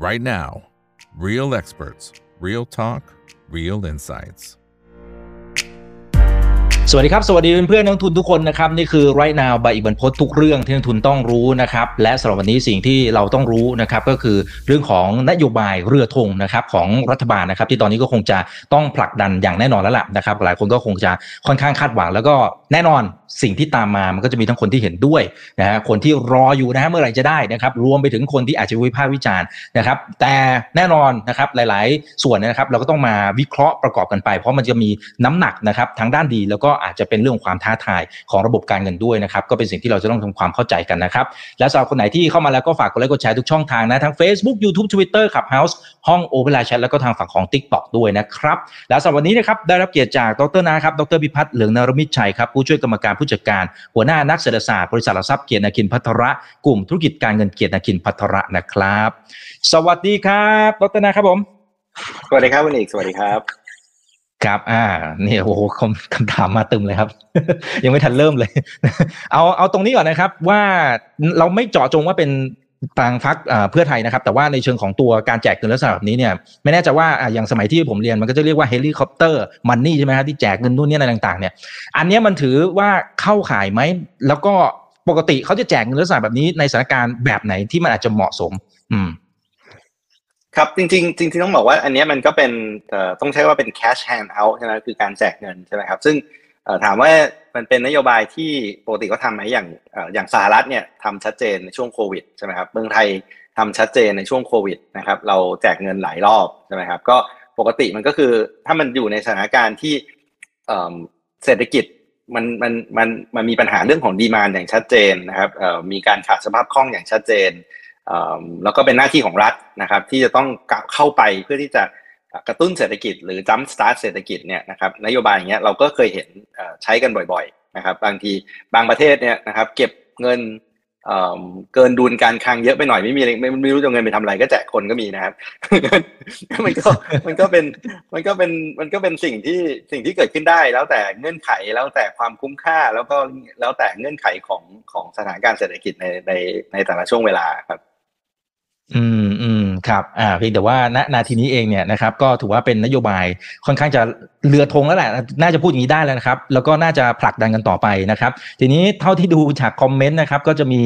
right now. Real experts, real talk, real insights. สวัสดีครับ สวัสดีเพื่อนๆนักทุนทุกคนนะครับ นี่คือไรนาวใบอิบันพศทุกเรื่องที่นักทุนต้องรู้นะครับ และสำหรับวันนี้สิ่งที่เราต้องรู้นะครับก็คือเรื่องของนโยบายเรือธงนะครับของรัฐบาลนะครับ ที่ตอนนี้ก็คงจะต้องผลักดันอย่างแน่นอนแล้วล่ะนะครับ หลายคนก็คงจะค่อนข้างคาดหวังแล้วก็แน่นอน สิ่งที่ตามมามันก็จะมีทั้งคนที่เห็นด้วยนะฮะคนที่รออยู่นะฮะเมื่อไหร่จะได้นะครับรวมไปถึงคนที่อาจจะวิพากษ์วิจารณ์นะครับ แต่แน่นอนนะครับหลาย ๆ ส่วนนะครับเราก็ต้องมาวิเคราะห์ประกอบกันไป เพราะมันจะมีน้ำหนักนะครับทั้งด้านดีแล้วก็อาจจะเป็นเรื่องของความท้าทายของระบบการเงินด้วยนะครับก็เป็นสิ่งที่เราจะต้องทำความเข้าใจกันนะครับและสำหรับคนไหนที่เข้ามาแล้วก็ฝากกดไลค์กดแชร์ทุกช่องทางนะทั้ง Facebook YouTube Twitter ขับ House ห้องโอเ r อ c h แชทแล้วก็ทางฝั่งของ TikTok ด้วยนะครับแล้วสำหรับวันนี้นะครับได้รับเกียรติจากดรนะครับดรพิพัฒน์เหลืองนรมิตรชัยครับผู้ช่วยกรรมการผู้จัดการ หัวหน้านักเศรษฐศาสตร์บริษัทหลักทรัพย์เกียรตินาคินพัทระกลุ่มธุรกิจการเงินเกียรตินาคินพัทระนะครับ สวัสดีครับดร.นะครับผมสวัสดีครับคุณเอกสวัสดีครับครับอ่าเนี่ยโอ้โหคำคำถามมาตรึมเลยครับ ยังไม่ทันเริ่มเลย เอาเอาตรงนี้ก่อนนะครับ ว่าเราไม่เจาะจงว่าเป็น ทางพรรคเพื่อไทยนะครับ แต่ว่าในเชิงของตัวการแจกเงินลักษณะแบบนี้เนี่ยไม่แน่ใจว่าอย่างสมัยที่ผมเรียนมันก็จะเรียกว่า helicopterมันนี่ใช่ไหมครับที่แจกเงินนู่นนี่อะไรต่าง ๆเนี่ยอันนี้มันถือว่าเข้าข่ายไหมแล้วก็ปกติเขาจะแจกเงินลักษณะแบบนี้ในสถานการณ์แบบไหนที่มันอาจจะเหมาะสม อืม ครับจริงๆจริงๆต้องบอกว่า อันนี้มันก็เป็นต้องใช้ว่าเป็น cash hand out ใช่ไหมคือการแจกเงินใช่ไหมครับ ซึ่งถามว่า มันเป็นนโยบายที่ปกติก็ทำไหมอย่างอย่างสหรัฐเนี่ยทำชัดเจนในช่วงโควิดใช่ไหมครับเมืองไทยทำชัดเจนในช่วงโควิดนะครับเราแจกเงินหลายรอบใช่ไหมครับก็ปกติมันก็คือถ้ามันอยู่ในสถานการณ์ที่เศรษฐกิจมันมันมันมันมีปัญหาเรื่องของดีมานอย่างชัดเจนนะครับมีการขาดสภาพคล่องอย่างชัดเจนแล้วก็เป็นหน้าที่ของรัฐนะครับ ที่จะต้องกลับเข้าไปเพื่อที่จะ กระตุ้นเศรษฐกิจหรือจัมสตาร์ทเศรษฐกิจเนี่ยนะครับนโยบายอย่างเงี้ยเราก็เคยเห็นใช้กันบ่อยๆนะครับบางทีบางประเทศเนี่ยนะครับเก็บเงินเกินดุลการคลังเยอะไปหน่อยไม่มีไม่ไม่รู้จะเงินไปทำอะไรก็แจกคนก็มีนะครับมันก็มันก็เป็นมันก็เป็นมันก็เป็นสิ่งที่สิ่งที่เกิดขึ้นได้ แล้วแต่เงื่อนไขแล้วแต่ความคุ้มค่าแล้วก็แล้วแต่เงื่อนไขของของสถานการณ์เศรษฐกิจในในในแต่ละช่วงเวลาครับ อืมอืมครับอ่าเพียงแต่ว่าณนาทีนี้เองเนี่ยนะครับก็ถือว่าเป็นนโยบายค่อนข้างจะเรือธงแล้วแหละ น่าจะพูดอย่างนี้ได้แล้วนะครับ แล้วก็น่าจะผลักดันกันต่อไปนะครับ ทีนี้เท่าที่ดูจากคอมเมนต์นะครับก็จะมี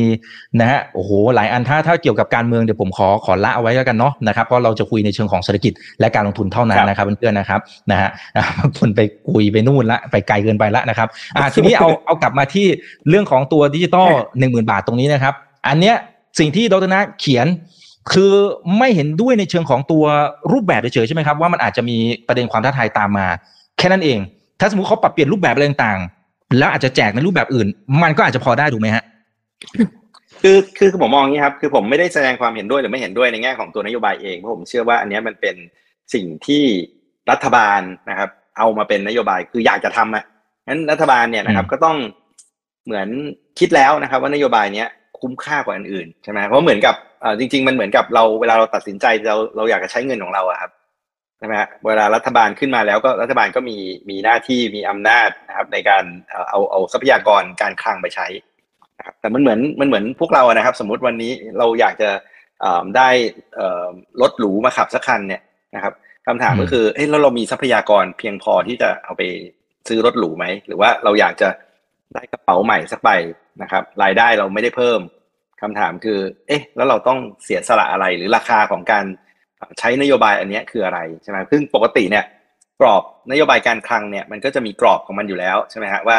นะฮะโอ้โหหลายอันถ้าถ้าเกี่ยวกับการเมืองเดี๋ยวผมขอขอละเอาไว้แล้วกันเนาะนะครับเพราะเราจะคุยในเชิงของเศรษฐกิจและการลงทุนเท่านั้นนะครับเพื่อนๆนะครับนะฮะบางคนไปคุยไปนู่นละไปไกลเกินไปละนะครับอ่าทีนี้เอาเอากลับมาที่เรื่องของตัวดิจิตอลหนึ่งหมื่นบาทตรงนี้นะครับ อันเนี้ยสิ่งที่ดรนะเขียน คือไม่เห็นด้วยในเชิงของตัวรูปแบบเฉยๆใช่ไหมครับว่ามันอาจจะมีประเด็นความท้าทายตามมา แค่นั้นเอง ถ้าสมมติเขาปรับเปลี่ยนรูปแบบอะไรต่างๆแล้วอาจจะแจกในรูปแบบอื่น มันก็อาจจะพอได้ถูกไหมฮะคือคือผมมองอย่างนี้ครับคือผมไม่ได้แสดงความเห็นด้วยหรือไม่เห็นด้วยในแง่ของตัวนโยบายเองเพราะผมเชื่อว่าอันนี้มันเป็นสิ่งที่รัฐบาลนะครับ เอามาเป็นนโยบายคืออยากจะทำอะงั้นรัฐบาลเนี่ยนะครับก็ต้องเหมือนคิดแล้วนะครับ ว่านโยบายเนี้ยคุ้มค่ากว่าอันอื่นใช่ไหมเพราะเหมือนกับ จริง ๆ มันเหมือนกับเราเวลาเราตัดสินใจเราเราอยากจะใช้เงินของเราอะครับใช่ไหมเวลารัฐบาลขึ้นมาแล้วก็รัฐบาลก็มีมีหน้าที่มีอำนาจนะครับ ในการเอาเอาทรัพยากรการคลังไปใช้นะครับแต่มันเหมือนมันเหมือนพวกเรานะครับ สมมุติวันนี้เราอยากจะได้รถหรูมาขับสักคันเนี่ยนะครับคำถามก็คือเอ้แล้วเรามีทรัพยากรเพียงพอที่จะเอาไปซื้อรถหรูไหมหรือว่าเราอยากจะได้กระเป๋าใหม่สักใบนะครับ รายได้เราไม่ได้เพิ่ม คำถามคือ เอ๊ะ แล้วเราต้องเสียสละอะไรหรือราคาของการใช้นโยบายอันนี้คืออะไรใช่ไหมซึ่งปกติเนี่ยกรอบนโยบายการคลังเนี่ยมันก็จะมีกรอบของมันอยู่แล้วใช่ไหมฮะว่า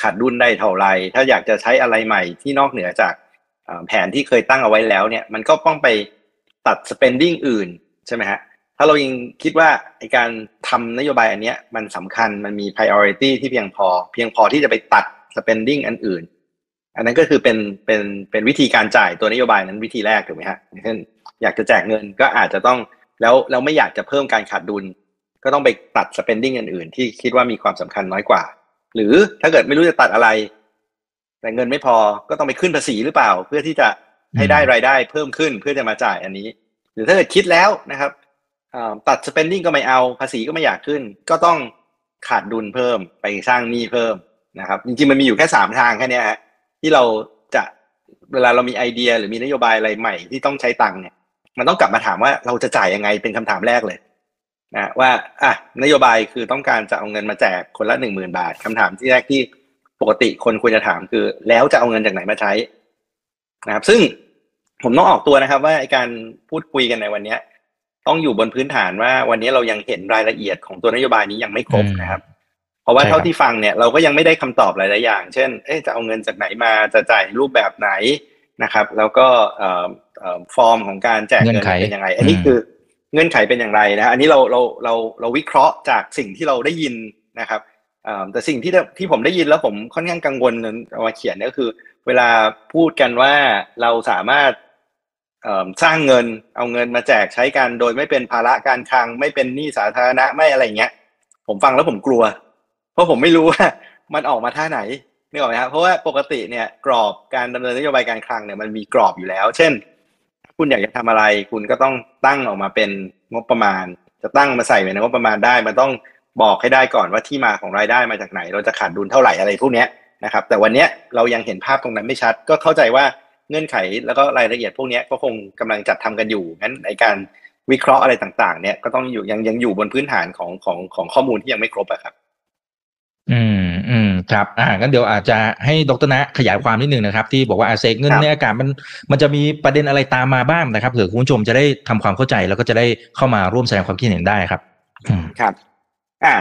ขาดดุลได้เท่าไร ถ้าอยากจะใช้อะไรใหม่ที่นอกเหนือจากแผนที่เคยตั้งเอาไว้แล้วเนี่ยมันก็ต้องไปตัด spending อื่นใช่ไหมฮะถ้าเรายังคิดว่าการทำนโยบายอันนี้มันสำคัญมันมี priority ที่เพียงพอ เพียงพอที่จะไปตัด spending อันอื่น อันนั้นก็คือเป็นเป็นเป็นวิธีการจ่ายตัวนโยบายนั้นวิธีแรกถูกไหมฮะเช่นอยากจะแจกเงินก็อาจจะต้องแล้วเราไม่อยากจะเพิ่มการขาดดุล ก็ต้องไปตัด spending อื่นๆ ที่คิดว่ามีความสำคัญน้อยกว่า หรือถ้าเกิดไม่รู้จะตัดอะไร แต่เงินไม่พอก็ต้องไปขึ้นภาษีหรือเปล่า เพื่อที่จะให้ได้รายได้เพิ่มขึ้นเพื่อจะมาจ่ายอันนี้ หรือถ้าเกิดคิดแล้วนะครับตัด spending ก็ไม่เอาภาษีก็ไม่อยากขึ้น ก็ต้องขาดดุลเพิ่มไปสร้างหนี้เพิ่มนะครับ จริงๆมันมีอยู่แค่สามทางแค่นี้ฮะ ที่เราจะเวลาเรามีไอเดียหรือมีนโยบายอะไรใหม่ที่ต้องใช้ตังค์เนี่ย มันต้องกลับมาถามว่าเราจะจ่ายยังไงเป็นคำถามแรกเลยนะว่าอะนโยบายคือต้องการจะเอาเงินมาแจกคนละหนึ่งหมื่นบาทคำถามที่แรกที่ปกติคนควรจะถามคือ แล้วจะเอาเงินจากไหนมาใช้นะครับ ซึ่งผมต้องออกตัวนะครับ ว่าการพูดคุยกันในวันนี้ต้องอยู่บนพื้นฐานว่าวันนี้เรายังเห็นรายละเอียดของตัวนโยบายนี้ยังไม่ครบนะครับ เพราะว่าเท่าที่ฟังเนี่ยเราก็ยังไม่ได้คำตอบหลายๆอย่าง เช่นเอ๊ะจะเอาเงินจากไหนมาจะจ่ายรูปแบบไหนนะครับ แล้วก็ฟอร์มของการแจกเงินเป็นยังไง อันนี้คือเงื่อนไขเป็นอย่างไรนะอันนี้เราเราเราเราวิเคราะห์จากสิ่งที่เราได้ยินนะครับแต่สิ่งที่ที่ผมได้ยินแล้วผมค่อนข้างกังวลเอามาเขียนก็คือ เวลาพูดกันว่าเราสามารถสร้างเงินเอาเงินมาแจกใช้กันโดยไม่เป็นภาระการคลังไม่เป็นหนี้สาธารณะไม่อะไรเงี้ย ผมฟังแล้วผมกลัว เพราะผมไม่รู้ว่ามันออกมาท่าไหนนี่ออกไหมครับเพราะว่าปกติเนี่ยกรอบการดำเนินนโยบายการคลังเนี่ยมันมีกรอบอยู่แล้ว เช่น คุณอยากจะทำอะไร คุณก็ต้องตั้งออกมาเป็นงบประมาณ จะตั้งมาใส่ในงบประมาณได้มันต้องบอกให้ได้ก่อนว่าที่มาของรายได้มาจากไหน เราจะขาดดุลเท่าไหร่อะไรพวกนี้นะครับ แต่วันนี้เรายังเห็นภาพตรงนั้นไม่ชัด ก็เข้าใจว่าเงื่อนไขแล้วก็รายละเอียดพวกนี้ก็คงกำลังจัดทำกันอยู่งั้นในการวิเคราะห์อะไรต่างๆเนี่ยก็ต้องอยู่ยังยังอยู่บนพื้นฐานของของของข้อมูลที่ยังไม่ครบอะครับ อืมอืมครับ อ่างั้นเดี๋ยวอาจจะให้ดรนะขยายความนิดนึงนะครับ ที่บอกว่าอาเซกเงินในอากาศมันมันจะมีประเด็นอะไรตามมาบ้างนะครับเผื่อคุณผู้ชมจะได้ทำความเข้าใจแล้วก็จะได้เข้ามาร่วมแสดงความคิดเห็นได้ครับครับ อ่า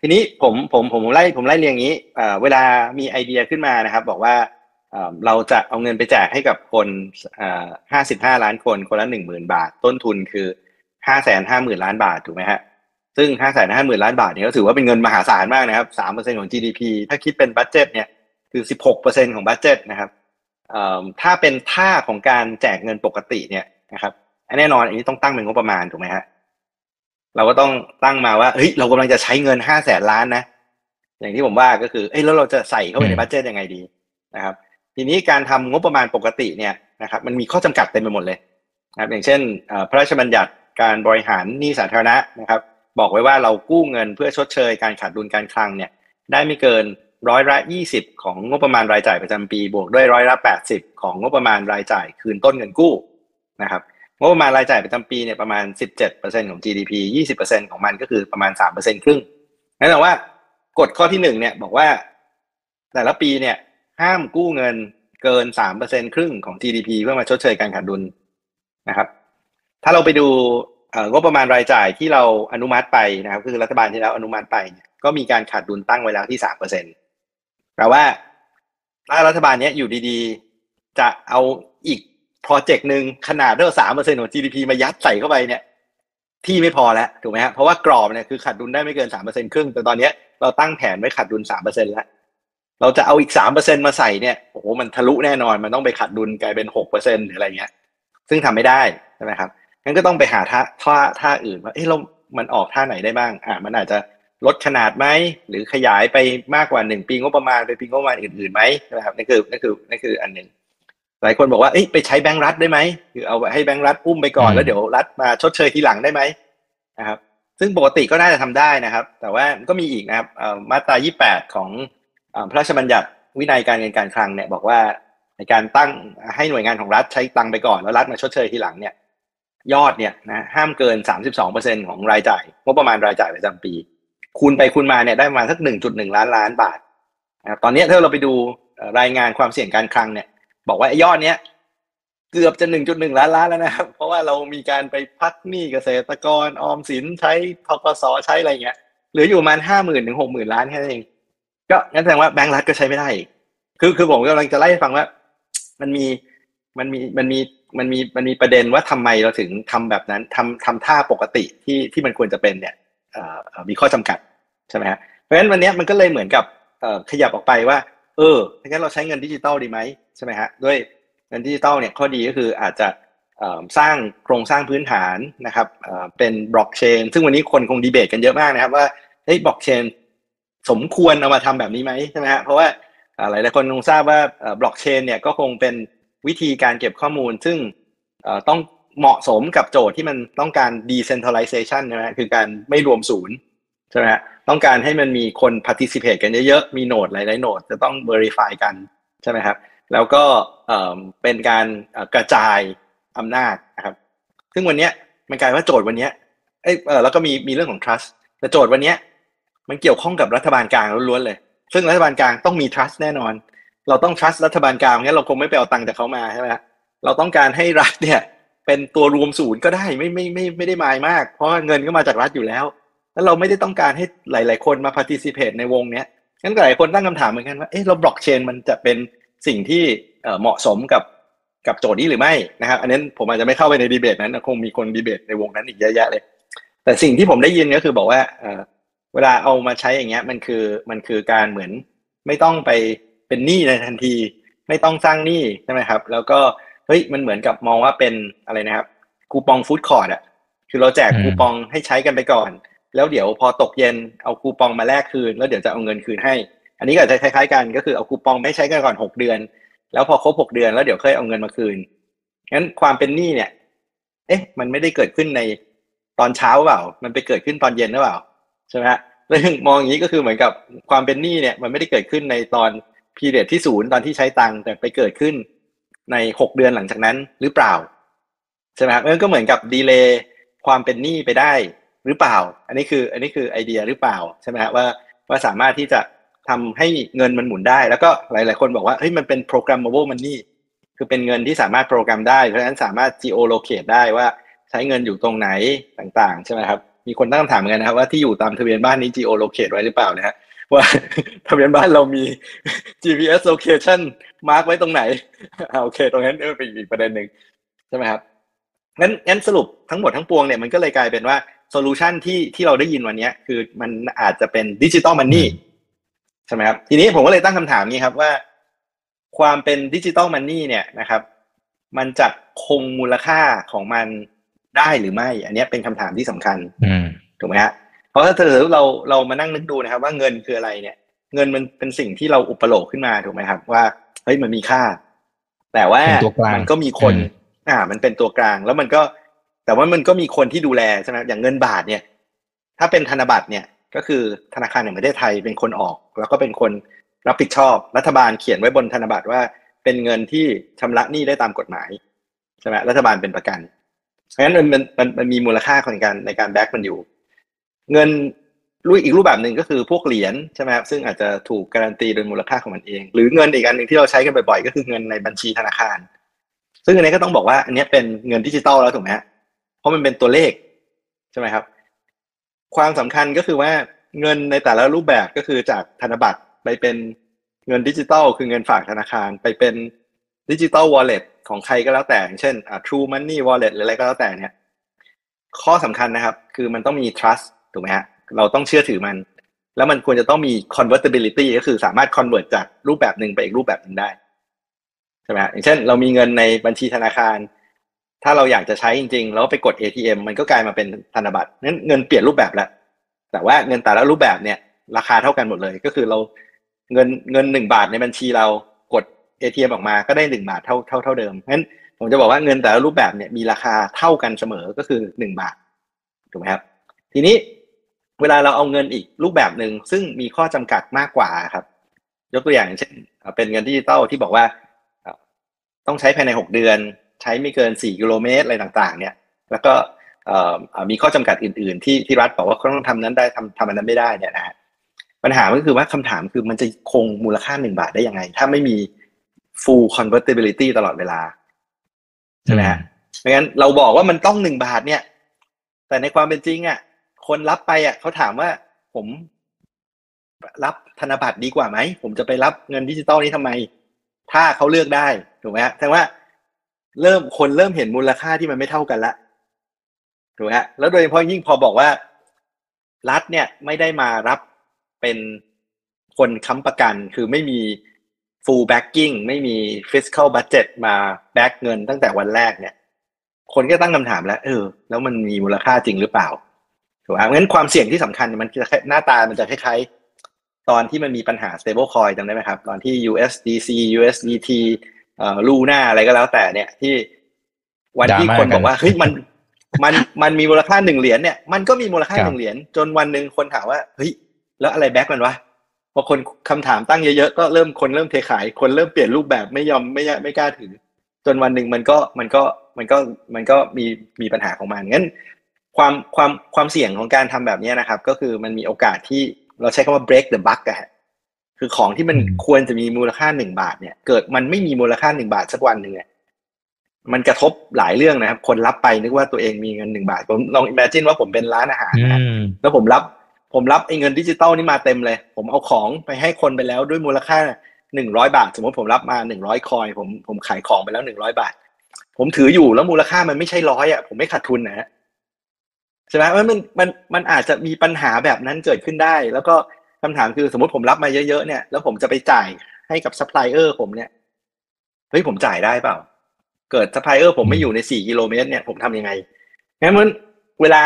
ทีนี้ผมผมผมไล่ผมไล่เรียงนี้อ่าเวลามีไอเดียขึ้นมานะครับ บอกว่าเราจะเอาเงินไปแจกให้กับคนห้าสิบห้าล้านคนคนละหนึ่งหมื่นบาท ต้นทุนคือห้าแสนห้าหมื่นล้านบาทถูกไหมฮะ ซึ่งห้าแสนห้าหมื่นล้านบาทเนี่ยก็ถือว่าเป็นเงินมหาศาลมากนะครับสามเปอร์เซ็นของ GDP ถ้าคิดเป็น budget เนี่ยคือสิบหกเปอร์เซ็นของ budget นะครับถ้าเป็นท่าของการแจกเงินปกติเนี่ยนะครับแน่นอนอันนี้ต้องตั้งเป็นงบประมาณถูกไหมฮะเราก็ต้องตั้งมาว่าเฮ้ยเรากำลังจะใช้เงินห้าแสนล้านนะ อย่างที่ผมว่าก็คือเอ้ยแล้วเราจะใส่เข้าไปในบัตเจ็ตยังไงดีนะครับ ทีนี้การทำงบประมาณปกติเนี่ยนะครับ มันมีข้อจำกัดเต็มไปหมดเลยนะครับ อย่างเช่นพระราชบัญญัติการบริหารหนี้สาธารณะนะครับ บอกไว้ว่าเรากู้เงินเพื่อชดเชยการขาดดุลการคลังเนี่ยได้ไม่เกินร้อยละยี่สิบของงบประมาณรายจ่ายประจำปี บวกด้วยร้อยละแปดสิบของงบประมาณรายจ่ายคืนต้นเงินกู้นะครับงบประมาณรายจ่ายประจำปีเนี่ยประมาณสิบเจ็ดเปอร์เซ็นของ GDP ยี่สิบเปอร์เซ็นของมันก็คือประมาณสามเปอร์เซ็นครึ่งนั่นแปลว่ากฎข้อที่หนึ่งเนี่ยบอกว่า แต่ละปีเนี่ยห้ามกู้เงินเกินสามเปอร์เซ็นครึ่งของ GDP เพื่อมาชดเชยการขาดดุลนะครับ ถ้าเราไปดู งบประมาณรายจ่ายที่เราอนุมัติไปนะครับคือรัฐบาลที่เราอนุมัติไปก็มีการขาดดุลตั้งไว้แล้วที่สามเปอร์เซ็นต์แปลว่าถ้ารัฐบาลนี้อยู่ดีๆ จะเอาอีกโปรเจกต์หนึ่งขนาดเท่าสามเปอร์เซ็นของ GDP มายัดใส่เข้าไปเนี่ย ที่ไม่พอแล้วถูกไหมฮะเพราะว่ากรอบเนี่ยคือขาดดุลได้ไม่เกินสามเปอร์เซ็นครึ่งแต่ตอนนี้เราตั้งแผนไว้ขาดดุลสามเปอร์เซ็นแล้วเราจะเอาอีกสามเปอร์เซ็นมาใส่เนี่ยโอ้โหมันทะลุแน่นอนมันต้องไปขัดดุลกลายเป็นหกเปอร์เซ็นหรืออะไรเงี้ย ซึ่งทำไม่ได้ใช่ไหมครับ งั้นก็ต้องไปหาท่าท่าท่าอื่นว่าเอ้เรามันออกท่าไหนได้บ้างอ่ามันอาจจะลดขนาดไหมหรือขยายไปมากกว่าหนึ่งปีงบประมาณไปปีงบประมาณอื่นๆไหมนะครับนี่คือนี่คือนี่คืออันหนึ่งหลายคนบอกว่าเอ้ไปใช้แบงก์รัฐได้ไหมคือเอาให้แบงก์รัฐอุ้มไปก่อนแล้วเดี๋ยวรัฐมาชดเชยทีหลังได้ไหมนะครับซึ่งปกติก็น่าจะทำได้นะครับ แต่ว่าก็มีอีกนะครับมาตรา 28 ของพระราชบัญญัติวินัยการเงินการคลังเนี่ยบอกว่าในการตั้งให้หน่วยงานของรัฐใช้ตังไปก่อนแล้วรัฐมาชดเชยทีหลังเนี่ย ยอดเนี่ยนะห้ามเกิน 32%ของรายจ่ายงบประมาณรายจ่ายประจำปี คูณไปคูณมาเนี่ยได้ประมาณสัก 1.1 ล้านล้านบาทนะตอนนี้ถ้าเราไปดูรายงานความเสี่ยงการคลังเนี่ย บอกว่ายอดเนี้ยเกือบจะ 1.1 ล้านล้านแล้วนะครับ เพราะว่าเรามีการไปพักหนี้เกษตรกรออมสินใช้ทกสใช้อะไรเงี้ยเหลืออยู่ประมาณห้าหมื่นถึงหกหมื่นล้านแค่นั้นเอง ก็งั้นแสดงว่าแบงก์รัฐก็ใช้ไม่ได้ คือคือผมกำลังจะไล่ฟังว่า มันมีมันมีมันมี มันมีมันมีประเด็นว่าทำไมเราถึงทำแบบนั้นทำทำท่าปกติที่ที่มันควรจะเป็นเนี่ยมีข้อจำกัดใช่ไหมฮะเพราะฉะนั้นวันนี้มันก็เลยเหมือนกับขยับออกไปว่า เอองั้นเราใช้เงินดิจิตอลดีไหมใช่ไหมฮะด้วยเงินดิจิตอลเนี่ยข้อดีก็คืออาจจะสร้างโครงสร้างพื้นฐานนะครับเป็นบล็อกเชนซึ่งวันนี้คนคงดีเบตกันเยอะมากนะครับว่าเฮ้ยบล็อกเชนสมควรเอามาทำแบบนี้ไหมใช่ไหมฮะเพราะว่าหลายหลายคนคงทราบว่าบล็อกเชนเนี่ยก็คงเป็น วิธีการเก็บข้อมูล ซึ่งต้องเหมาะสมกับโจทย์ที่มันต้องการ decentralization ใช่ไหมคือการไม่รวมศูนย์ใช่ไหมต้องการให้มันมีคน participate กันเยอะๆ มีโนดหลายๆโนดจะต้อง verify กันใช่ไหมครับ แล้วก็เป็นการกระจายอำนาจนะครับ ซึ่งวันนี้มันกลายว่าโจทย์วันนี้เอ้ยแล้วก็มีมีเรื่องของ trust แต่โจทย์วันนี้มันเกี่ยวข้องกับรัฐบาลกลางล้วนๆเลย ซึ่งรัฐบาลกลางต้องมี trust แน่นอน เราต้อง trust รัฐบาลกลางงั้นเราคงไม่ไปเอาตังค์จากเขามาใช่ไหมฮะเราต้องการให้รัฐเนี่ยเป็นตัวรวมศูนย์ก็ได้ไม่ไม่ไม่ไม่ได้มายมาก เพราะเงินก็มาจากรัฐอยู่แล้ว แล้วเราไม่ได้ต้องการให้หลาย ๆ คนมา participate ในวงเนี้ยงั้นหลายคนตั้งคำถามเหมือนกันว่าเอ๊ะเราบล็อกเชนมันจะเป็นสิ่งที่เหมาะสมกับกับโจทย์นี้หรือไม่นะครับอันนั้นผมอาจจะไม่เข้าไปในดีเบตนั้นคงมีคนดีเบตในวงนั้นอีกเยอะแยะเลย แต่สิ่งที่ผมได้ยินก็คือบอกว่าเวลาเอามาใช้อย่างเงี้ยมันคือมันคือการเหมือนไม่ต้องไป เป็นหนี้ในทันที ไม่ต้องสร้างหนี้ใช่ไหมครับ แล้วก็เฮ้ยมันเหมือนกับมองว่าเป็นอะไรนะครับ คูปองฟู้ดคอร์ดอะคือเราแจกคูปองให้ใช้กันไปก่อน แล้วเดี๋ยวพอตกเย็นเอาคูปองมาแลกคืน แล้วเดี๋ยวจะเอาเงินคืนให้ อันนี้ก็จะคล้ายๆกันก็คือเอาคูปองไม่ใช้กันก่อนหกเดือน แล้วพอครบหกเดือนแล้วเดี๋ยวค่อยเอาเงินมาคืนงั้นความเป็นหนี้เนี่ย เอ๊ะ มันไม่ได้เกิดขึ้นในตอนเช้าเปล่า มันไปเกิดขึ้นตอนเย็นหรือเปล่าใช่ไหมฮะเรื่องมองอย่างนี้ก็คือเหมือนกับความเป็นหนี้เนี่ย มันไม่ได้เกิดขึ้นในตอน พีเรียดที่ศูนย์ตอนที่ใช้ตังค์แต่ไปเกิดขึ้นในหกเดือนหลังจากนั้นหรือเปล่าใช่ไหมครับมันก็เหมือนกับดีเลย์ความเป็นหนี้ไปได้หรือเปล่า อันนี้คือ อันนี้คือไอเดียหรือเปล่าใช่ไหมฮะว่าว่าสามารถที่จะทำให้เงินมันหมุนได้ แล้วก็หลาย ๆ คนบอกว่าเฮ้ยมันเป็น programmable money คือเป็นเงินที่สามารถโปรแกรมได้ เพราะฉะนั้นสามารถ geolocate ได้ว่าใช้เงินอยู่ตรงไหนต่างๆ ใช่ไหมครับ มีคนตั้งคำถามเหมือนกันนะครับว่าที่อยู่ตามทะเบียนบ้านนี้ geolocate ไว้หรือเปล่านะฮะ ว่าทะเบียนบ้านเรามี GPS location mark ไว้ตรงไหนโอเค ตรงนั้นเป็นอีกประเด็นหนึ่งใช่ไหมครับงั้นงั้นสรุปทั้งหมดทั้งปวงเนี่ยมันก็เลยกลายเป็นว่า solution ที่ที่เราได้ยินวันนี้คือมันอาจจะเป็นดิจิตอลมันนี่ใช่ไหมครับทีนี้ผมก็เลยตั้งคำถามนี้ครับว่า ความเป็นดิจิตอลมันนี่เนี่ยนะครับ มันจะคงมูลค่าของมันได้หรือไม่ อันนี้เป็นคำถามที่สำคัญถูกไหมฮะเพ ราะถ้าเธอเราเรามานั่งนึกดูนะครับ ว่าเงินคืออะไรเนี่ย เงินมันเป็นสิ่งที่เราอุปโลกขึ้นมาถูกไหมครับ ว่าเฮ้ยมันมีค่า แต่ว่ามันก็มีคน อ่า มันเป็นตัวกลาง แล้วมันก็ แต่ว่ามันก็มีคนที่ดูแลใช่ไหมอย่างเงินบาทเนี่ย ถ้าเป็นธนบัตรเนี่ย ก็คือธนาคารแห่งประเทศไทยเป็นคนออก แล้วก็เป็นคนรับผิดชอบรัฐบาลเขียนไว้บนธนบัตรว่าเป็นเงินที่ชำระหนี้ได้ตามกฎหมายใช่ไหมรัฐบาลเป็นประกันเพราะฉะนั้นมันมันมันมีมูลค่าในการในการแบ็กมันอยู่ เงินรูปอีกรูปแบบหนึ่งก็คือพวกเหรียญใช่ไหมครับซึ่งอาจจะถูกการันตีโดยมูลค่าของมันเอง หรือเงินอีกอันหนึ่งที่เราใช้กันบ่อยๆ ก็คือเงินในบัญชีธนาคาร ซึ่งอันนี้ก็ต้องบอกว่าอันนี้เป็นเงินดิจิตอลแล้วถูกไหมเพราะมันเป็นตัวเลขใช่ไหมครับ ความสำคัญก็คือว่าเงินในแต่ละรูปแบบก็คือจากธนบัตรไปเป็นเงินดิจิตอลคือเงินฝากธนาคารไปเป็น digital wallet ของใครก็แล้วแต่ เช่น True Money Wallet หรืออะไรก็แล้วแต่เนี่ย ข้อสำคัญนะครับ คือมันต้องมี trust ถูกไหมฮะเราต้องเชื่อถือมัน แล้วมันควรจะต้องมี convertibility ก็คือสามารถ convert จากรูปแบบหนึ่งไปอีกรูปแบบหนึ่งได้ใช่ไหมอย่างเช่น เรามีเงินในบัญชีธนาคาร ถ้าเราอยากจะใช้จริงๆ แล้วไปกด ATM มันก็กลายมาเป็นธนบัตรนั้นเงินเปลี่ยนรูปแบบแล้วแต่ว่าเงินแต่ละรูปแบบเนี่ย ราคาเท่ากันหมดเลยก็คือเราเงินเงินหนึ่งบาทในบัญชีเรากด ATM ออกมาก็ได้หนึ่งบาทเท่าเท่าเท่าเดิมงั้นผมจะบอกว่าเงินแต่ละรูปแบบเนี่ยมีราคาเท่ากันเสมอก็คือหนึ่งบาทถูกไหมครับ ทีนี้ เวลาเราเอาเงินอีกรูปแบบหนึ่งซึ่งมีข้อจำกัดมากกว่าครับ ยกตัวอย่างเช่น เป็นเงินดิจิตอลที่บอกว่า ต้องใช้ภายใน 6 เดือน ใช้ไม่เกิน 4 กิโลเมตรอะไรต่างๆ เนี่ย แล้วก็มีข้อจำกัดอื่น ๆ ที่ที่รัฐบอกว่าเขาต้องทำนั้นได้ทำทำอันนั้นไม่ได้เนี่ยนะฮะปัญหาก็คือว่าคำถามคือมันจะคงมูลค่าหนึ่งบาทได้ยังไง ถ้าไม่มี full convertibility ตลอดเวลาใช่ไหมฮะไม่งั้นเราบอกว่ามันต้องหนึ่งบาทเนี่ย แต่ในความเป็นจริงอะ คนรับไปอะเขาถามว่าผมรับธนบัตรดีกว่าไหม ผมจะไปรับเงินดิจิตอลนี้ทำไม ถ้าเขาเลือกได้ถูกไหมฮะแสดงว่าเริ่มคนเริ่มเห็นมูลค่าที่มันไม่เท่ากันละถูกไหมฮะแล้วโดยเฉพาะยิ่งพอบอกว่า รัฐเนี่ยไม่ได้มารับเป็นคนค้ำประกันคือไม่มี full backing ไม่มี fiscal budget มาแบ็กเงินตั้งแต่วันแรกเนี่ย คนก็ตั้งคำถามแล้ว เออ แล้วมันมีมูลค่าจริงหรือเปล่า ถูกไหมงั้นความเสี่ยงที่สำคัญมันจะหน้าตามันจะคล้ายๆ ตอนที่มันมีปัญหา stable coin จำได้ไหมครับ ตอนที่ USDC USDT ลูหน้าอะไรก็แล้วแต่เนี่ยที่วันที่คนบอกว่าเฮ้ยมันมันมันมีมูลค่าหนึ่งเหรียญเนี่ยมันก็มีมูลค่าหนึ่งเหรียญจนวันหนึ่งคนถามว่าเฮ้ยแล้วอะไรแบ็กมันวะพอคนคำถามตั้งเยอะๆก็เริ่มคนเริ่มเทขาย คนเริ่มเปลี่ยนรูปแบบไม่ยอมไม่ไม่กล้าถือ จนวันหนึ่งมันก็มันก็มันก็มันก็มีมีปัญหาของมันงั้น ความความความเสี่ยงของการทำแบบนี้นะครับ ก็คือมันมีโอกาสที่เราใช้คำว่า break the buck อะคือของที่มันควรจะมีมูลค่าหนึ่งบาทเนี่ย เกิดมันไม่มีมูลค่าหนึ่งบาทสักวันหนึ่งเนี่ยมันกระทบหลายเรื่องนะครับ คนรับไปนึกว่าตัวเองมีเงินหนึ่งบาท ผมลอง imagine ว่าผมเป็นร้านอาหารนะแล้วผมรับ ผมรับไอ้เงินดิจิตอลนี่มาเต็มเลย ผมเอาของไปให้คนไปแล้วด้วยมูลค่าหนึ่งร้อยบาท สมมติผมรับมาหนึ่งร้อย coin ผมผมขายของไปแล้วหนึ่งร้อยบาท ผมถืออยู่แล้วมูลค่ามันไม่ใช่ร้อยอะผมไม่ขาดทุนนะฮะ ใช่ไหมมันมันมันมันอาจจะมีปัญหาแบบนั้นเกิดขึ้นได้ แล้วก็คำถามคือสมมติผมรับมาเยอะๆเนี่ยแล้วผมจะไปจ่ายให้กับซัพพลายเออร์ผมเนี่ยเฮ้ยผมจ่ายได้เปล่า เกิดซัพพลายเออร์ผมไม่อยู่ในสี่กิโลเมตรเนี่ยผมทำยังไงงั้นมันเวลา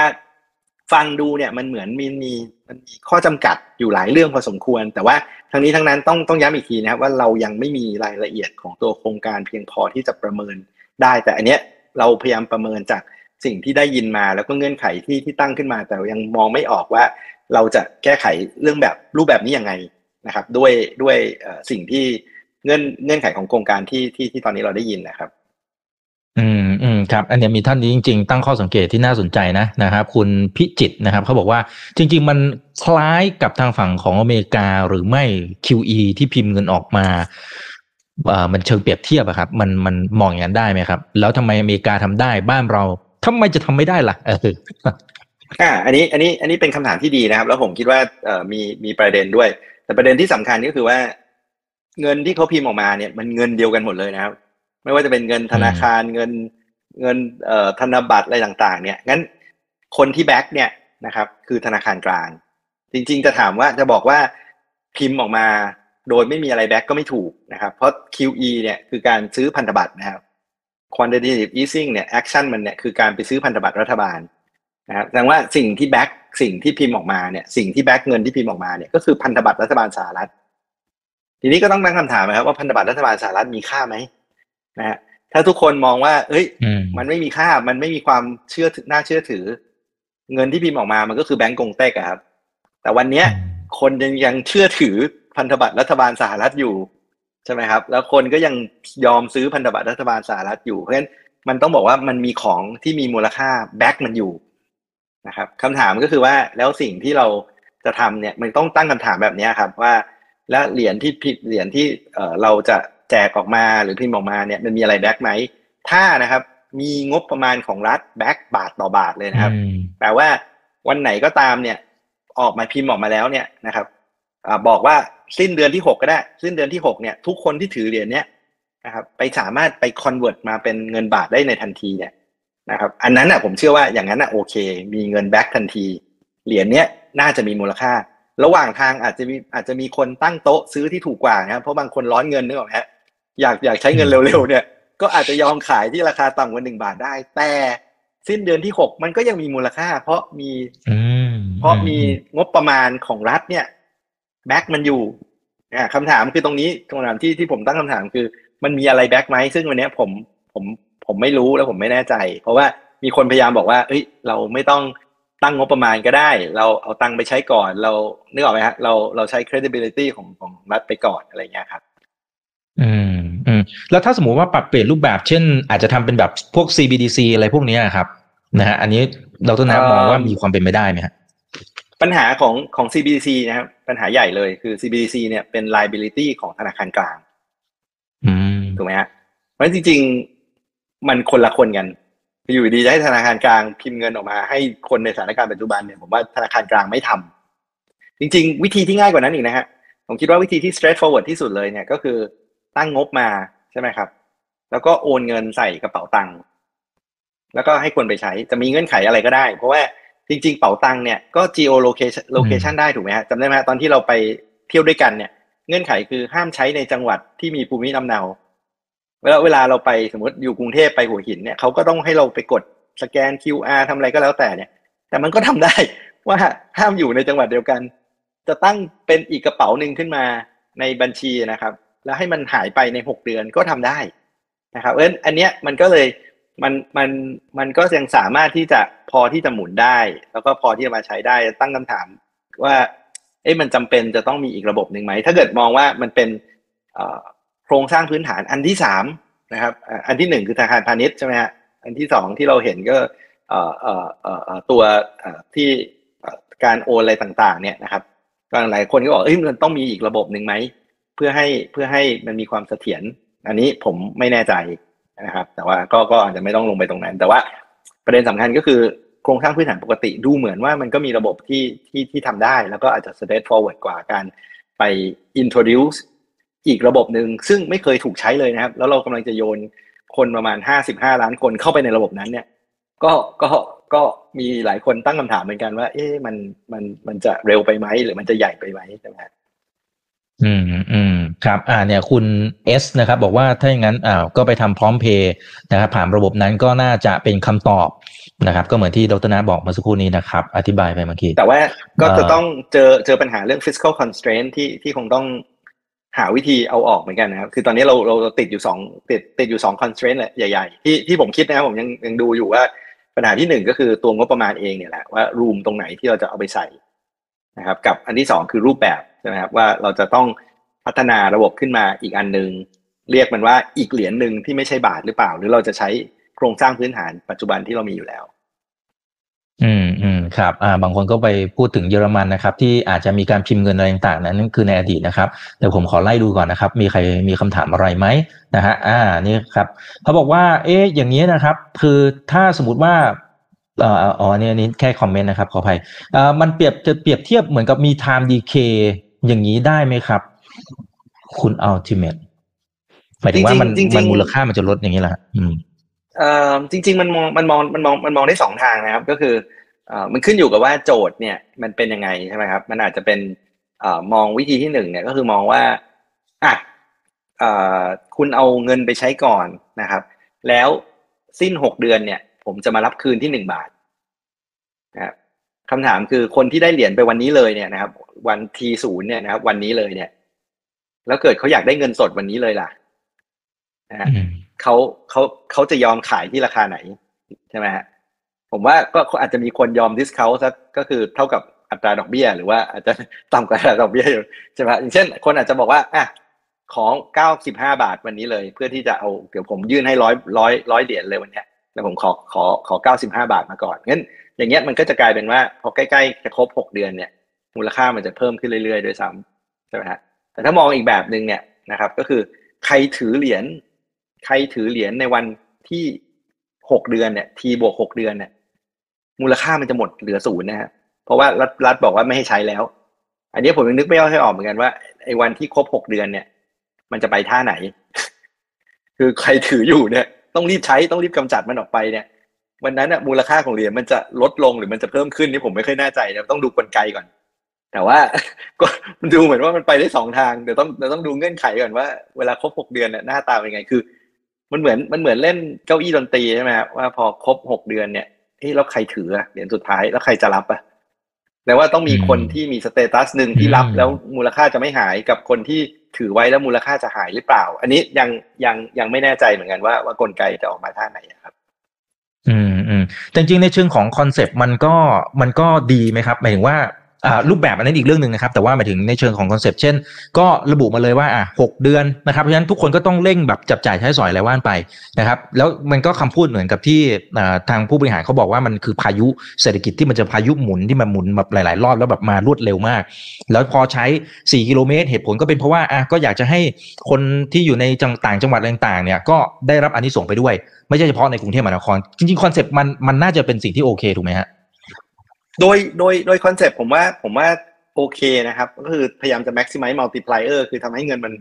ฟังดูเนี่ยมันเหมือนมีมีมันมีข้อจำกัดอยู่หลายเรื่องพอสมควร แต่ว่าทั้งนี้ทั้งนั้นต้องต้องย้ำอีกทีนะครับว่าเรายังไม่มีรายละเอียดของตัวโครงการเพียงพอที่จะประเมินได้ แต่อันเนี้ยเราพยายามประเมินจาก สิ่งที่ได้ยินมาแล้วก็เงื่อนไขที่ที่ตั้งขึ้นมา แต่ยังมองไม่ออกว่าเราจะแก้ไขเรื่องแบบรูปแบบนี้ยังไงนะครับ ด้วยด้วยสิ่งที่เงื่อนเงื่อนไขของโครงการที่ที่ที่ตอนนี้เราได้ยินนะครับ อืมอืมครับ อันนี้มีท่านนี้จริง ๆ ตั้งข้อสังเกตที่น่าสนใจนะนะครับคุณพิจิตนะครับเขาบอกว่าจริง ๆ มันคล้ายกับทางฝั่งของอเมริกาหรือไม่ QE ที่พิมพ์เงินออกมาเอ่อมันเชิงเปรียบเทียบอะครับ มันมันมองอย่างนั้นได้ไหมครับ แล้วทำไมอเมริกาทำได้บ้านเรา ทำไมจะทำไม่ได้ล่ะเอออ่าอันนี้อันนี้อันนี้เป็นคำถามที่ดีนะครับ แล้วผมคิดว่าเอ่อมีมีประเด็นด้วย แต่ประเด็นที่สำคัญก็คือว่า เงินที่เขาพิมพ์ออกมาเนี่ยมันเงินเดียวกันหมดเลยนะครับ ไม่ว่าจะเป็นเงินธนาคารเงินเงินเอ่อธนบัตรอะไรต่าง ๆ เนี่ยงั้นคนที่ back เนี่ยนะครับ คือธนาคารกลาง จริง ๆ จะถามว่าจะบอกว่าพิมพ์ออกมาโดยไม่มีอะไร back ก็ไม่ถูกนะครับ เพราะ QE เนี่ยคือการซื้อพันธบัตรนะครับ quantitative easing เนี่ย action มันเนี่ยคือการไปซื้อพันธบัตรรัฐบาลนะครับแสดงว่าสิ่งที่ back สิ่งที่พิมพ์ออกมาเนี่ยสิ่งที่ back เงินที่พิมพ์ออกมาเนี่ยก็คือพันธบัตรรัฐบาลสหรัฐ ทีนี้ก็ต้องตั้งคำถามนะครับว่าพันธบัตรรัฐบาลสหรัฐมีค่าไหมนะฮะถ้าทุกคนมองว่า เอ้ย มันไม่มีค่ามันไม่มีความเชื่อน่าเชื่อถือ เงินที่พิมพ์ออกมามันก็คือแบงก์กงเต็กครับ แต่วันเนี้ยคนยังยังเชื่อถือพันธบัตรรัฐบาลสหรัฐอยู่ ใช่ไหมครับ แล้วคนก็ยังยอมซื้อพันธบัตรรัฐบาลสหรัฐอยู่ เพราะฉะนั้นมันต้องบอกว่ามันมีของที่มีมูลค่าแบ็กมันอยู่นะครับคำถามก็คือว่าแล้วสิ่งที่เราจะทำเนี่ยมันต้องตั้งคำถามแบบนี้ครับว่าแล้วเหรียญที่ผลิตเหรียญที่เออเราจะแจกออกมาหรือพิมพ์ออกมาเนี่ยมันมีอะไร back ไหมถ้านะครับมีงบประมาณของรัฐ back บาทต่อบาทเลยนะครับแปลว่าวันไหนก็ตามเนี่ยออกมาพิมพ์ออกมาแล้วเนี่ยนะครับอ บอกว่าสิ้นเดือนที่หกก็ได้ สิ้นเดือนที่หกเนี่ยทุกคนที่ถือเหรียญเนี้ยนะครับไปสามารถไป convert มาเป็นเงินบาทได้ในทันทีเนี่ยนะครับอันนั้นอะผมเชื่อว่าอย่างนั้นอะโอเค มีเงิน back ทันที เหรียญเนี้ยน่าจะมีมูลค่า ระหว่างทางอาจจะมีอาจจะมีคนตั้งโต๊ะซื้อที่ถูกกว่านะครับเพราะบางคนร้อนเงินนึกออกไหมฮะอยากอยากใช้เงินเร็วๆเนี่ยก็อาจจะยอมขายที่ราคาต่ำกว่าหนึ่งบาทได้ แต่สิ้นเดือนที่หกมันก็ยังมีมูลค่า เพราะมีเพราะมีงบประมาณของรัฐเนี่ย แบ็กมันอยู่คำถามคือตรงนี้คำถามที่ที่ผมตั้งคำถามคือ มันมีอะไรแบ็กไหมซึ่งวันนี้ผมผมผมไม่รู้แล้วผมไม่แน่ใจ เพราะว่ามีคนพยายามบอกว่า เอ้ย เราไม่ต้องตั้งงบประมาณก็ได้ เราเอาตังค์ไปใช้ก่อน เรานึกออกไหมฮะเราเราใช้ credibility ของของรัฐไปก่อนอะไรเงี้ยครับ อืมอืมแล้วถ้าสมมติว่าปรับเปลี่ยนรูปแบบเช่น อาจจะทำเป็นแบบพวก CBDC อะไรพวกนี้ครับนะฮะอันนี้เราต้องนับมองว่ามีความเป็นไปได้ไหมครับ ปัญหาของของ CBDC นะครับ ปัญหาใหญ่เลยคือ CBDC เนี่ยเป็น liability ของธนาคารกลางถูกไหมฮะเพราะจริง ๆ มันคนละคนกัน อยู่ดีจะให้ธนาคารกลางพิมพ์เงินออกมา ให้คนในสถานการณ์ปัจจุบันเนี่ยผมว่าธนาคารกลางไม่ทำจริง ๆ วิธีที่ง่ายกว่านั้นอีกนะฮะผมคิดว่าวิธีที่ straightforward ที่สุดเลยเนี่ยก็คือตั้งงบมาใช่ไหมครับ แล้วก็โอนเงินใส่กระเป๋าตังค์แล้วก็ให้คนไปใช้จะมีเงื่อนไขอะไรก็ได้ เพราะว่า จริง ๆ เป๋าตังค์เนี่ยก็ geo location location ได้ถูกไหมฮะจำได้ไหมตอนที่เราไปเที่ยวด้วยกันเนี่ย เงื่อนไขคือห้ามใช้ในจังหวัดที่มีภูมิลำเนาเวลาเวลาเราไปสมมติอยู่กรุงเทพไปหัวหินเนี่ยเขาก็ต้องให้เราไปกดสแกน QR ทำอะไรก็แล้วแต่เนี่ย แต่มันก็ทำได้ว่าห้ามอยู่ในจังหวัดเดียวกัน จะตั้งเป็นอีกกระเป๋าหนึ่งขึ้นมาในบัญชีนะครับ แล้วให้มันหายไปในหกเดือนก็ทำได้นะครับเอ้นอันเนี้ยมันก็เลย มันมันมันก็ยังสามารถที่จะพอที่จะหมุนได้ แล้วก็พอที่จะมาใช้ได้ตั้งคำถามว่าเอ๊ะมันจำเป็นจะต้องมีอีกระบบหนึ่งไหม ถ้าเกิดมองว่ามันเป็นโครงสร้างพื้นฐานอันที่สามนะครับอันที่หนึ่งคือธนาคารพาณิชย์ใช่ไหมฮะอันที่สองที่เราเห็นก็ตัวที่การโอนอะไรต่างๆ เนี่ยนะครับก็หลายคนก็บอกเอ้ยมันต้องมีอีกระบบหนึ่งไหมเพื่อให้เพื่อให้มันมีความเสถียรอันนี้ผมไม่แน่ใจ นะครับ แต่ว่าก็ก็อาจจะไม่ต้องลงไปตรงนั้น แต่ว่าประเด็นสำคัญก็คือโครงสร้างพื้นฐานปกติดูเหมือนว่ามันก็มีระบบที่ที่ที่ทำได้ แล้วก็อาจจะ straight forward กว่าการไป introduce อีกระบบหนึ่งซึ่งไม่เคยถูกใช้เลยนะครับ แล้วเรากำลังจะโยนคนประมาณห้าสิบห้าล้านคนเข้าไปในระบบนั้นเนี่ย ก็ก็ก็มีหลายคนตั้งคำถามเหมือนกันว่า เอ๊ะมันมันมันจะเร็วไปไหมหรือมันจะใหญ่ไปไหมใช่ไหม อืมอืมครับ อ่าเนี่ยคุณเอสนะครับ บอกว่าถ้าอย่างนั้นอ่าก็ไปทำพร้อมเพย์นะครับ ผ่านระบบนั้นก็น่าจะเป็นคำตอบนะครับ ก็เหมือนที่ดรนาบอกมาสักครู่นี้นะครับ อธิบายไปเมื่อกี้แต่ว่าก็จะต้องเจอเจอปัญหาเรื่อง fiscal constraint ที่ที่คงต้องหาวิธีเอาออกเหมือนกันนะครับ คือตอนนี้เราเราติดอยู่สองติดติดอยู่สอง constraint แหละใหญ่ๆ ที่ที่ผมคิดนะครับผมยังยังดูอยู่ว่าปัญหาที่หนึ่งก็คือตัวงบประมาณเองเนี่ยแหละว่ารูมตรงไหนที่เราจะเอาไปใส่นะครับ กับอันที่สองคือรูปแบบ ใช่ไหมครับว่าเราจะต้องพัฒนาระบบขึ้นมาอีกอันหนึ่งเรียกมันว่าอีกเหรียญหนึ่งที่ไม่ใช่บาทหรือเปล่า หรือเราจะใช้โครงสร้างพื้นฐานปัจจุบันที่เรามีอยู่แล้ว อืมอืมครับอ่าบางคนก็ไปพูดถึงเยอรมันนะครับ ที่อาจจะมีการพิมพ์เงินอะไรต่างๆ นั้นคือในอดีตนะครับเดี๋ยวผมขอไล่ดูก่อนนะครับ มีใครมีคำถามอะไรไหมนะฮะอ่านี่ครับเขาบอกว่า เอ๊ะอย่างนี้นะครับ คือถ้าสมมติว่าอ๋ออ๋อเนี่ยนี่แค่คอมเมนต์นะครับขออภัยอ่ามันเปรียบจะเปรียบเทียบเหมือนกับมี time decay อย่างนี้ได้ไหมครับ คุณอัลติเมทหมายถึงว่ามันมันมูลค่ามันจะลดอย่างนี้แหละอืมเอ่อจริง ๆ มันมองมันมองมันมองมันมองได้สองทางนะครับ ก็คือเอ่อมันขึ้นอยู่กับว่าโจทย์เนี่ย มันเป็นยังไงใช่ไหมครับ มันอาจจะเป็นเอ่อมองวิธีที่หนึ่งเนี่ยก็คือมองว่าอะเอ่อคุณเอาเงินไปใช้ก่อนนะครับ แล้วสิ้นหกเดือนเนี่ย ผมจะมารับคืนที่หนึ่งบาทนะครับ คำถามคือคนที่ได้เหรียญไปวันนี้เลยเนี่ยนะครับ วันทีศูนย์เนี่ยนะครับ วันนี้เลยเนี่ย แล้วเกิดเขาอยากได้เงินสดวันนี้เลยล่ะนะฮะเขาเขาเขาจะยอมขายที่ราคาไหนใช่ไหมฮะผมว่าก็อาจจะมีคนยอมดิสเคาท์ซะก็คือเท่ากับอัตราดอกเบี้ย หรือว่าอาจจะต่ำกว่าอัตราดอกเบี้ยอยู่ใช่ไหมอย่างเช่น คนอาจจะบอกว่าอะของเก้าสิบห้าบาทวันนี้เลย เพื่อที่จะเอาเดี๋ยวผมยื่นให้ร้อยร้อยร้อยเหรียญเลยวันนี้แล้วผมขอขอขอเก้าสิบห้าบาทมาก่อนงั้น อย่างเงี้ยมันก็จะกลายเป็นว่าพอใกล้ๆจะครบหกเดือนเนี่ย มูลค่ามันจะเพิ่มขึ้นเรื่อยๆด้วยซ้ำใช่ไหมฮะแต่ถ้ามองอีกแบบหนึ่งเนี่ยนะครับ ก็คือใครถือเหรียญใครถือเหรียญในวันที่หกเดือนเนี่ยทีบวกหกเดือนเนี่ย มูลค่ามันจะหมดเหลือศูนย์นะฮะเพราะว่ารัฐรัฐบอกว่าไม่ให้ใช้แล้ว อันนี้ผมยังนึกไม่ออกให้ออกเหมือนกันว่าไอ้วันที่ครบหกเดือนเนี่ย มันจะไปท่าไหน คือใครถืออยู่เนี่ย ต้องรีบใช้ต้องรีบกำจัดมันออกไปเนี่ย วันนั้นอะมูลค่าของเหรียญมันจะลดลงหรือมันจะเพิ่มขึ้นนี่ผมไม่ค่อยแน่ใจนะต้องดูกลไกก่อน แต่ว่าก็มันดูเหมือนว่ามันไปได้สองทางเดี๋ยวต้องเดี๋ยวต้องดูเงื่อนไขก่อนว่าเวลาครบหกเดือนเนี่ยหน้าตาเป็นไงคือ มันเหมือนมันเหมือนเล่นเก้าอี้ดนตรีใช่ไหมครับว่าพอครบหกเดือนเนี่ยเฮ้ยแล้วใครถือเหรียญสุดท้ายแล้วใครจะรับอะแต่ว่าต้องมีคนที่มี status หนึ่งที่รับแล้วมูลค่าจะไม่หายกับคนที่ถือไว้แล้วมูลค่าจะหายหรือเปล่า อันนี้ยังยังยังไม่แน่ใจเหมือนกันว่าว่ากลไกจะออกมาท่าไหนครับ อืมอืมแต่จริงในเชิงของ concept มันก็มันก็ดีไหมครับหมายถึงว่า รูปแบบอันนั้นอีกเรื่องหนึ่งนะครับ แต่ว่าหมายถึงในเชิงของ concept เช่น ก็ระบุมาเลยว่าอะหกเดือนนะครับเพราะฉะนั้นทุกคนก็ต้องเร่งแบบจับจ่ายใช้สอยอะไรว่ากันไปนะครับ แล้วมันก็คำพูดเหมือนกับที่ทางผู้บริหารเขาบอกว่ามันคือพายุเศรษฐกิจที่มันจะพายุหมุนที่มันหมุนแบบหลาย ๆ รอบแล้วแบบมารวดเร็วมาก แล้วพอใช้ 4 กิโลเมตร เหตุผลก็เป็นเพราะว่าอะก็อยากจะให้คนที่อยู่ในต่างจังหวัดต่างๆเนี่ยก็ได้รับอันนี้ส่งไปด้วย ไม่ใช่เฉพาะในกรุงเทพมหานครจริงๆคอนเซปต์มันมันน่าจะเป็นสิ่งที่โอเคถูกไหมฮะ โดยโดยโดยคอนเซปต์ผมว่าผมว่าโอเคนะครับ ก็คือพยายามจะ maximize multiplier คือทำให้เงินมัน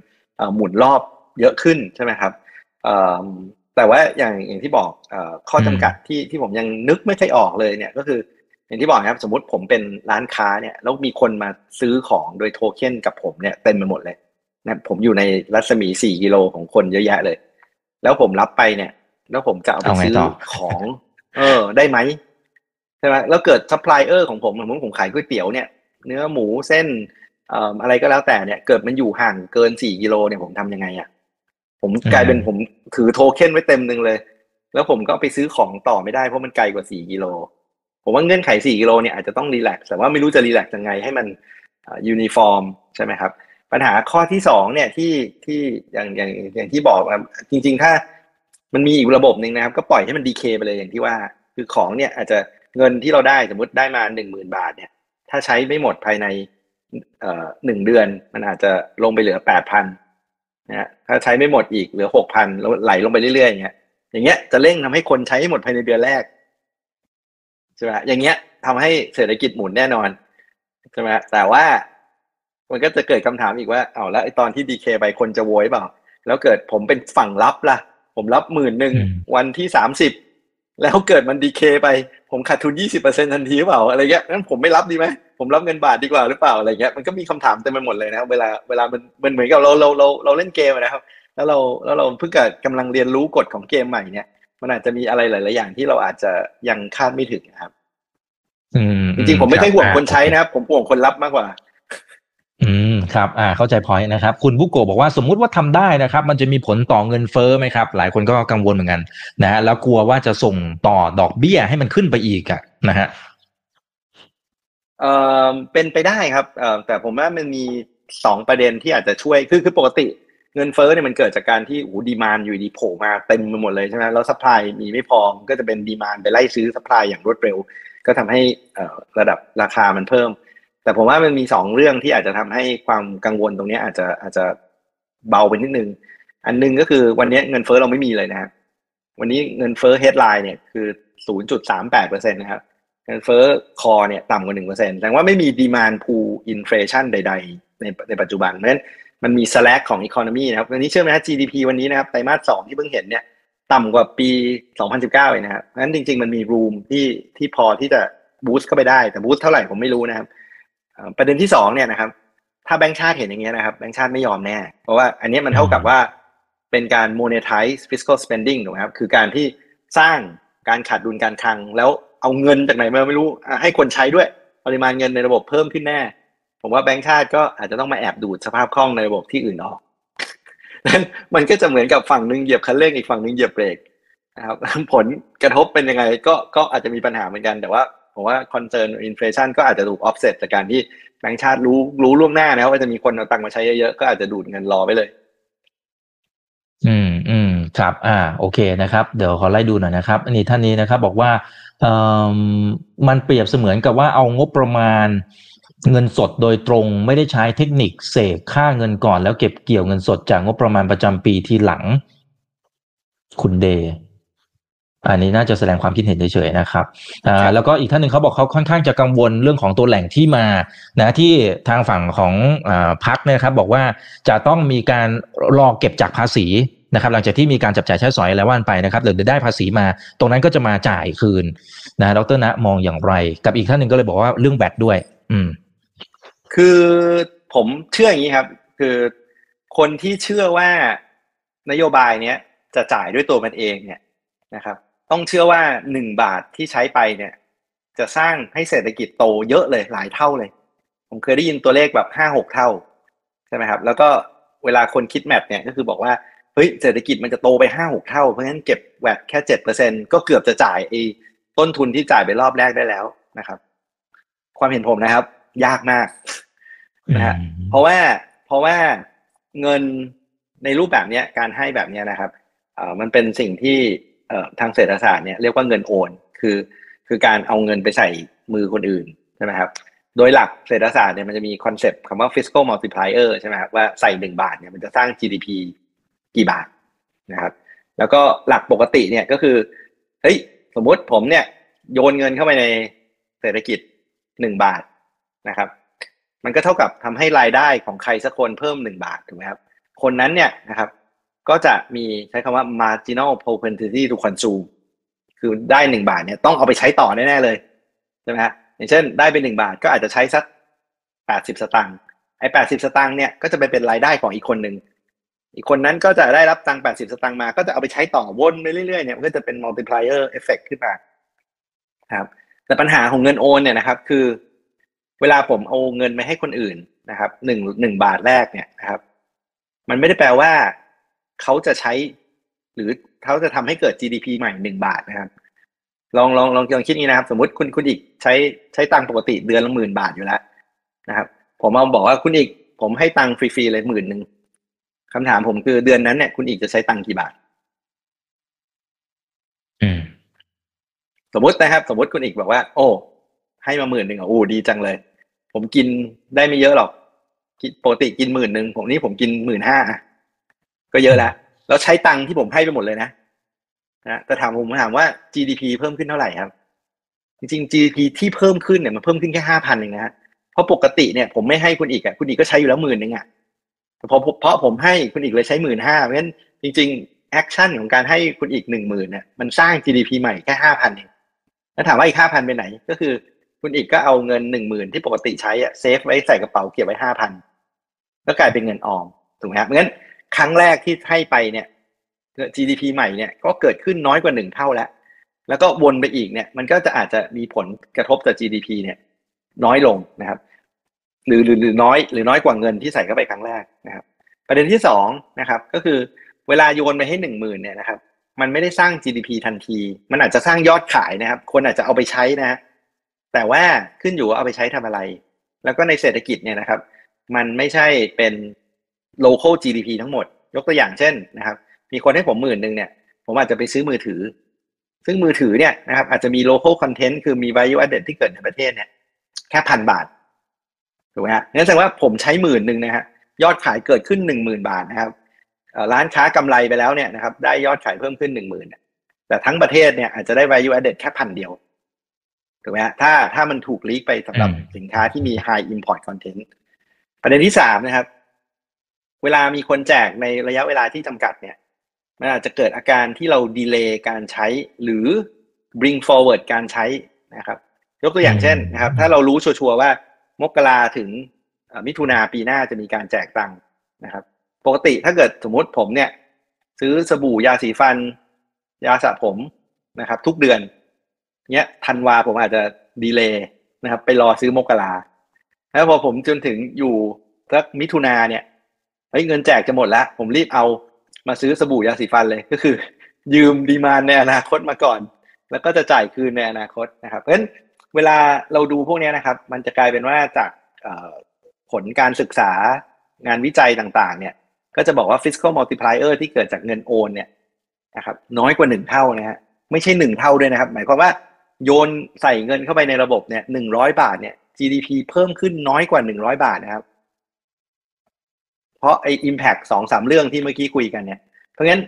หมุนรอบเยอะขึ้นใช่ไหมครับแต่ว่าอย่างอย่างที่บอกข้อจำกัดที่ที่ผมยังนึกไม่ค่อยออกเลยเนี่ยก็คือ อย่างที่บอกครับสมมติผมเป็นร้านค้าเนี่ยแล้วมีคนมาซื้อของโดยโทเค็นกับผมเนี่ยเต็มไปหมดเลยนะผมอยู่ในรัศมีสี่กิโลของคนเยอะแยะเลย แล้วผมรับไปเนี่ย แล้วผมจะเอาไปซื้อของ เออ ได้ไหม ใช่ไหมแล้วเกิดซัพพลายเออร์ของผมสมมติผมขายก๋วยเตี๋ยวเนี่ยเนื้อหมูเส้นอะไรก็แล้วแต่เนี่ย เกิดมันอยู่ห่างเกินสี่กิโลเนี่ยผมทำยังไงอะ่ะผมกลายเป็นผมถือโทเค็นไว้เต็มหนึ่งเลย แล้วผมก็ไปซื้อของต่อไม่ได้เพราะมันไกลกว่าสี่กิโลผมว่าเงื่อนไขสี่กิโลเนี่ยอาจจะต้อง relax แต่ว่าไม่รู้จะ relax ยังไงให้มันยูนิฟอร์มใช่ไหมครับ ปัญหาข้อที่สองเนี่ยที่ที่อย่างอย่างอย่างที่บอกจริง ๆ ถ้ามันมีอีกระบบหนึ่งนะครับ ก็ปล่อยให้มัน decay ไปเลยอย่างที่ว่า คือของเนี่ยอาจจะ เงินที่เราได้สมมติได้มาหนึ่งหมื่นบาทเนี่ย ถ้าใช้ไม่หมดภายในเอ่อหนึ่งเดือนมันอาจจะลงไปเหลือแปดพันนะฮะถ้าใช้ไม่หมดอีกเหลือหกพันแล้วไหลลงไปเรื่อยๆอย่างเงี้ยอย่างเงี้ยจะเร่งทำให้คนใช้ให้หมดภายในเดือนแรกใช่ไหมอย่างเงี้ยทำให้เศรษฐกิจหมุนแน่นอนใช่ไหมแต่ว่ามันก็จะเกิดคำถามอีกว่าเอาแล้วไอตอนที่ดีเคไปคนจะโวยเปล่า แล้วเกิดผมเป็นฝั่งรับล่ะ ผมรับหมื่นหนึ่งอืมวันที่สามสิบ แล้วเกิดมันดีเคไป ผมขาดทุนยี่สิบเปอร์เซ็นทันทีหรือเปล่าอะไรเงี้ยงั้นผมไม่รับดีไหมผมรับเงินบาทดีกว่าหรือเปล่าอะไรเงี้ยมันก็มีคำถามเต็มไปหมดเลยนะครับเวลาเวลามันมันเหมือนกับเราเราเราเราเล่นเกมอะนะครับ แล้วเราแล้วเราเพิ่งกกำลังเรียนรู้กฎของเกมใหม่เนี่ย มันอาจจะมีอะไรหลาย ๆ อย่างที่เราอาจจะยังคาดไม่ถึงนะครับอืมจริงๆผมไม่ค่อยห่วงรับคนใช้นะครับ ผมห่วงคนรับมากกว่า อืม ครับอ่าเข้าใจพอยนะครับ คุณบุโกบอกว่าสมมุติว่าทำได้นะครับ มันจะมีผลต่อเงินเฟ้อไหมครับ หลายคนก็กังวลเหมือนกันนะฮะแล้วกลัวว่าจะส่งต่อดอกเบี้ยให้มันขึ้นไปอีกอะนะฮะเอ่อเป็นไปได้ครับเอ่อแต่ผมว่ามันมีสองประเด็นที่อาจจะช่วยคือคือปกติเงินเฟ้อเนี่ยมันเกิดจากการที่โอ้ demand อยู่ดีโผล่มาเต็มไปหมดเลยใช่ไหมแล้ว supply มีไม่พอก็จะเป็น demand ไปไล่ซื้อ supply อย่างรวดเร็ว ก็ทำให้เอ่อระดับราคามันเพิ่ม แต่ผมว่ามันมีสองเรื่องที่อาจจะทำให้ความกังวลตรงนี้อาจจะอาจจะเบาไปนิดนึง อันหนึงก็คือวันนี้เงินเฟ้อเราไม่มีเลยนะครับวันนี้เงินเฟ้อ headline เนี่ยคือ 0.38เปอร์เซ็นต์นะครับ เงินเฟ้อ core เนี่ยต่ำกว่าหนึ่งเปอร์เซ็นต์แสดงว่าไม่มี demand pull inflation ใด ๆ ในในปัจจุบัน เพราะฉะนั้นมันมี slack ของ economy นะครับ วันนี้เชื่อไหมฮะ GDP วันนี้นะครับ ไตรมาสสองที่เพิ่งเห็นเนี่ยต่ำกว่าปี 2019เลยนะครับเพราะฉะนั้นจริง ๆ มันมี room ที่ที่พอที่จะ boost เข้าไปได้ แต่ boost เท่าไหร่ผมไม่รู้นะครับเประเด็นที่สองเนี่ยนะครับ ถ้าแบงก์ชาติเห็นอย่างเงี้ยนะครับแบงก์ชาติไม่ยอมแน่ เพราะว่าอันเนี้ยมันเท่ากับว่าเป็นการ monetize fiscal spending ถูกไหมครับ คือการที่สร้างการขาดดุลการคลัง แล้วเอาเงินจากไหนมาไม่รู้อะให้คนใช้ด้วย ปริมาณเงินในระบบเพิ่มขึ้นแน่ ผมว่าแบงก์ชาติก็อาจจะต้องมาแอบดูดสภาพคล่องในระบบที่อื่นออกนั้นมันก็จะเหมือนกับฝั่งหนึ่งเหยียบคันเร่งอีกฝั่งหนึ่งเหยียบเบรกนะครับผลกระทบเป็นยังไงก็ก็อาจจะมีปัญหาเหมือนกัน แต่ว่า ผมว่า concern inflation ก็อาจจะถูกออฟเซตจากการที่แบงก์ชาติรู้รู้ล่วงหน้านะว่าจะมีคนเอาตังค์มาใช้เยอะๆ ก็อาจจะดูดเงินรอไปเลย อืมอืมครับ อ่า โอเคนะครับ เดี๋ยวขอไล่ดูหน่อยนะครับ อันนี้ท่านนี้นะครับ บอกว่าเอ่อมันเปรียบเสมือนกับว่าเอางบประมาณเงินสดโดยตรงไม่ได้ใช้เทคนิคเสกค่าเงินก่อนแล้วเก็บเกี่ยวเงินสดจากงบประมาณประจำปีทีหลัง คุณเด อันนี้น่าจะแสดงความคิดเห็นเฉยๆนะครับอ่าแล้วก็อีกท่านหนึ่งเขาบอกเขาค่อนข้างจะกังวลเรื่องของตัวแหล่งที่มานะที่ทางฝั่งของอาพักเนี่ยนะครับบอกว่าจะต้องมีการรอเก็บจากภาษีนะครับหลังจากที่มีการจับจ่ายใช้สอยอะไรว่านไปนะครับเดี๋ยวได้ภาษีมา ตรงนั้นก็จะมาจ่ายคืนนะดรณะมองอย่างไร กับอีกท่านหนึ่งก็เลยบอกว่าเรื่องแบตด้วย อืม คือผมเชื่ออย่างนี้ครับ คือคนที่เชื่อว่านโยบายเนี้ยจะจ่ายด้วยตัวมันเองเนี่ยนะครับ ต้องเชื่อว่าหนึ่งบาทที่ใช้ไปเนี่ย จะสร้างให้เศรษฐกิจโตเยอะเลยหลายเท่าเลย ผมเคยได้ยินตัวเลขแบบห้าหกเท่าใช่ไหมครับ แล้วก็เวลาคนคิดแมทเนี่ยก็คือบอกว่าเฮ้ยเศรษฐกิจมันจะโตไปห้าหกเท่า เพราะฉะนั้นเก็บแวดแค่เจ็ดเปอร์เซ็นก็เกือบจะจ่ายไอ้ต้นทุนที่จ่ายไปรอบแรกได้แล้วนะครับ ความเห็นผมนะครับ ยากมากนะฮะเพราะว่าเพราะว่าเงินในรูปแบบเนี้ยการให้แบบเนี้ยนะครับเอ่อมันเป็นสิ่งที่เอ่อ ทางเศรษฐศาสตร์เนี่ยเรียกว่าเงินโอน คือ คือการเอาเงินไปใส่มือคนอื่นใช่ไหมครับ โดยหลักเศรษฐศาสตร์เนี่ยมันจะมี concept คำว่า fiscal multiplier ใช่ไหมครับว่าใส่หนึ่งบาทเนี่ยมันจะสร้าง GDP กี่บาทนะครับแล้วก็หลักปกติเนี่ยก็คือเฮ้ยสมมุติผมเนี่ยโยนเงินเข้าไปในเศรษฐกิจหนึ่งบาทนะครับ มันก็เท่ากับทำให้รายได้ของใครสักคนเพิ่มหนึ่งบาทถูกไหมครับ คนนั้นเนี่ยนะครับ ก็จะมีใช้คำว่า marginal propensity to consume คือได้หนึ่งบาทเนี่ยต้องเอาไปใช้ต่อแน่ๆเลยใช่ไหมฮะอย่างเช่น ได้ไปหนึ่งบาทก็อาจจะใช้สักแปดสิบสตางค์ไอ้แปดสิบสตางค์เนี่ยก็จะไปเป็นรายได้ของอีกคนหนึ่งอีกคนนั้นก็จะได้รับตังค์แปดสิบสตางค์มา ก็จะเอาไปใช้ต่อวนไปเรื่อยๆเนี่ยมันก็จะเป็น multiplier effect ขึ้นมาครับ แต่ปัญหาของเงินโอนเนี่ยนะครับ คือ เวลาผมเอาเงินไปให้คนอื่นนะครับหนึ่งหนึ่งบาทแรกเนี่ยนะครับ มันไม่ได้แปลว่า เขาจะใช้ หรือเขาจะทำให้เกิด GDP ใหม่หนึ่งบาทนะครับ ลองลองลองลองคิดนี้นะครับ สมมติคุณคุณอีกใช้ใช้ตังค์ปกติเดือนละหมื่นบาทอยู่แล้วนะครับ ผมเอาบอกว่าคุณอีก ผมให้ตังค์ฟรีๆเลยหมื่นหนึ่งคำถามผมคือเดือนนั้นเนี่ยคุณอีกจะใช้ตังค์กี่บาทสมมตินะครับ สมมติคุณอีกบอกว่า โอ้ให้มาหมื่นหนึ่งอะโอ้ดีจังเลย ผมกินได้ไม่เยอะหรอกปกติกินหมื่นหนึ่งผมนี่ผมกินหมื่นห้า ก็เยอะแล้วแล้วใช้ตังค์ที่ผมให้ไปหมดเลยนะนะแต่ถามผมถามว่า GDP เพิ่มขึ้นเท่าไหร่ครับ จริงๆ GDP ที่เพิ่มขึ้นเนี่ยมันเพิ่มขึ้นแค่ห้าพันเองนะเพราะปกติเนี่ยผมไม่ให้คุณอีกอะคุณอีกก็ใช้อยู่แล้วหมื่นหนึ่งอะเพราะเพราะผมให้คุณอีกเลยใช้หมื่นห้าเพราะฉะนั้นจริงๆ action ของการให้คุณอีกหนึ่งหมื่นเนี่ยมันสร้าง GDP ใหม่แค่ห้าพันเองแล้วถามว่าอีกห้าพันไปไหน ก็คือคุณอีกก็เอาเงินหนึ่งหมื่นที่ปกติใช้อะ save ไว้ใส่กระเป๋าเก็บไว้ห้าพันก็กลายเป็นเงินออมถูกไหมครับเพราะฉะนั้น ครั้งแรกที่ให้ไปเนี่ย GDP ใหม่เนี่ยก็เกิดขึ้นน้อยกว่าหนึ่งเท่าแล้ว แล้วก็วนไปอีกเนี่ย มันก็จะอาจจะมีผลกระทบต่อ GDP เนี่ย น้อยลงนะครับ หรือหรือหรือน้อยหรือน้อยกว่าเงินที่ใส่เข้าไปครั้งแรกนะครับ ประเด็นที่สองนะครับ ก็คือเวลาโยนไปให้หนึ่งหมื่นเนี่ยนะครับ มันไม่ได้สร้าง GDP ทันที มันอาจจะสร้างยอดขายนะครับ คนอาจจะเอาไปใช้นะ แต่ว่าขึ้นอยู่ว่าเอาไปใช้ทำอะไร แล้วก็ในเศรษฐกิจเนี่ยนะครับ มันไม่ใช่เป็น local GDP ทั้งหมด ยกตัวอย่างเช่นนะครับ มีคนให้ผมหมื่นหนึ่งเนี่ย ผมอาจจะไปซื้อมือถือ ซึ่งมือถือเนี่ยนะครับอาจจะมี local content คือมี value added ที่เกิดในประเทศเนี่ย แค่พันบาทถูกไหมฮะนั่นแสดงว่าผมใช้หมื่นหนึ่งนะฮะยอดขายเกิดขึ้นหนึ่งหมื่นบาทนะครับร้านค้ากำไรไปแล้วเนี่ยนะครับ ได้ยอดขายเพิ่มขึ้นหนึ่งหมื่นแต่ทั้งประเทศเนี่ยอาจจะได้ value added แค่พันเดียวถูกไหมฮะถ้าถ้ามันถูกลีกไปสำหรับสินค้าที่มี high import content ประเด็นที่สามนะครับ เวลามีคนแจกในระยะเวลาที่จำกัดเนี่ยมันอาจจะเกิดอาการที่เราดีเลย์การใช้หรือ bring forward การใช้นะครับ ยกตัวอย่างเช่นนะครับ ถ้าเรารู้ชัวร์ว่ามกราถึงมิถุนาปีหน้าจะมีการแจกตังค์นะครับ ปกติถ้าเกิดสมมติผมเนี่ย ซื้อสบู่ยาสีฟัน ยาสระผมนะครับ ทุกเดือนเนี้ยธันวาผมอาจจะดีเลย์นะครับ ไปรอซื้อมกราแล้วพอผมจนถึงอยู่สักมิถุนาเนี่ย เฮ้ยเงินแจกจะหมดแล้ว ผมรีบเอามาซื้อสบู่ยาสีฟันเลยก็คือ ยืมดีมานในอนาคตมาก่อน แล้วก็จะจ่ายคืนในอนาคตนะครับเพราะฉะนั้นเวลาเราดูพวกนี้นะครับ มันจะกลายเป็นว่าจากผลการศึกษางานวิจัยต่างๆ เนี่ยก็จะบอกว่า fiscal multiplier ที่เกิดจากเงินโอนเนี่ยนะครับน้อยกว่าหนึ่งเท่านะฮะไม่ใช่หนึ่งเท่าด้วยนะครับ หมายความว่าโยนใส่เงินเข้าไปในระบบเนี่ยหนึ่งร้อยบาทเนี่ย GDP เพิ่มขึ้นน้อยกว่าหนึ่งร้อยบาทนะครับ เพราะไอ้ impact สองสามเรื่องที่เมื่อกี้คุยกันเนี่ย เพราะงั้น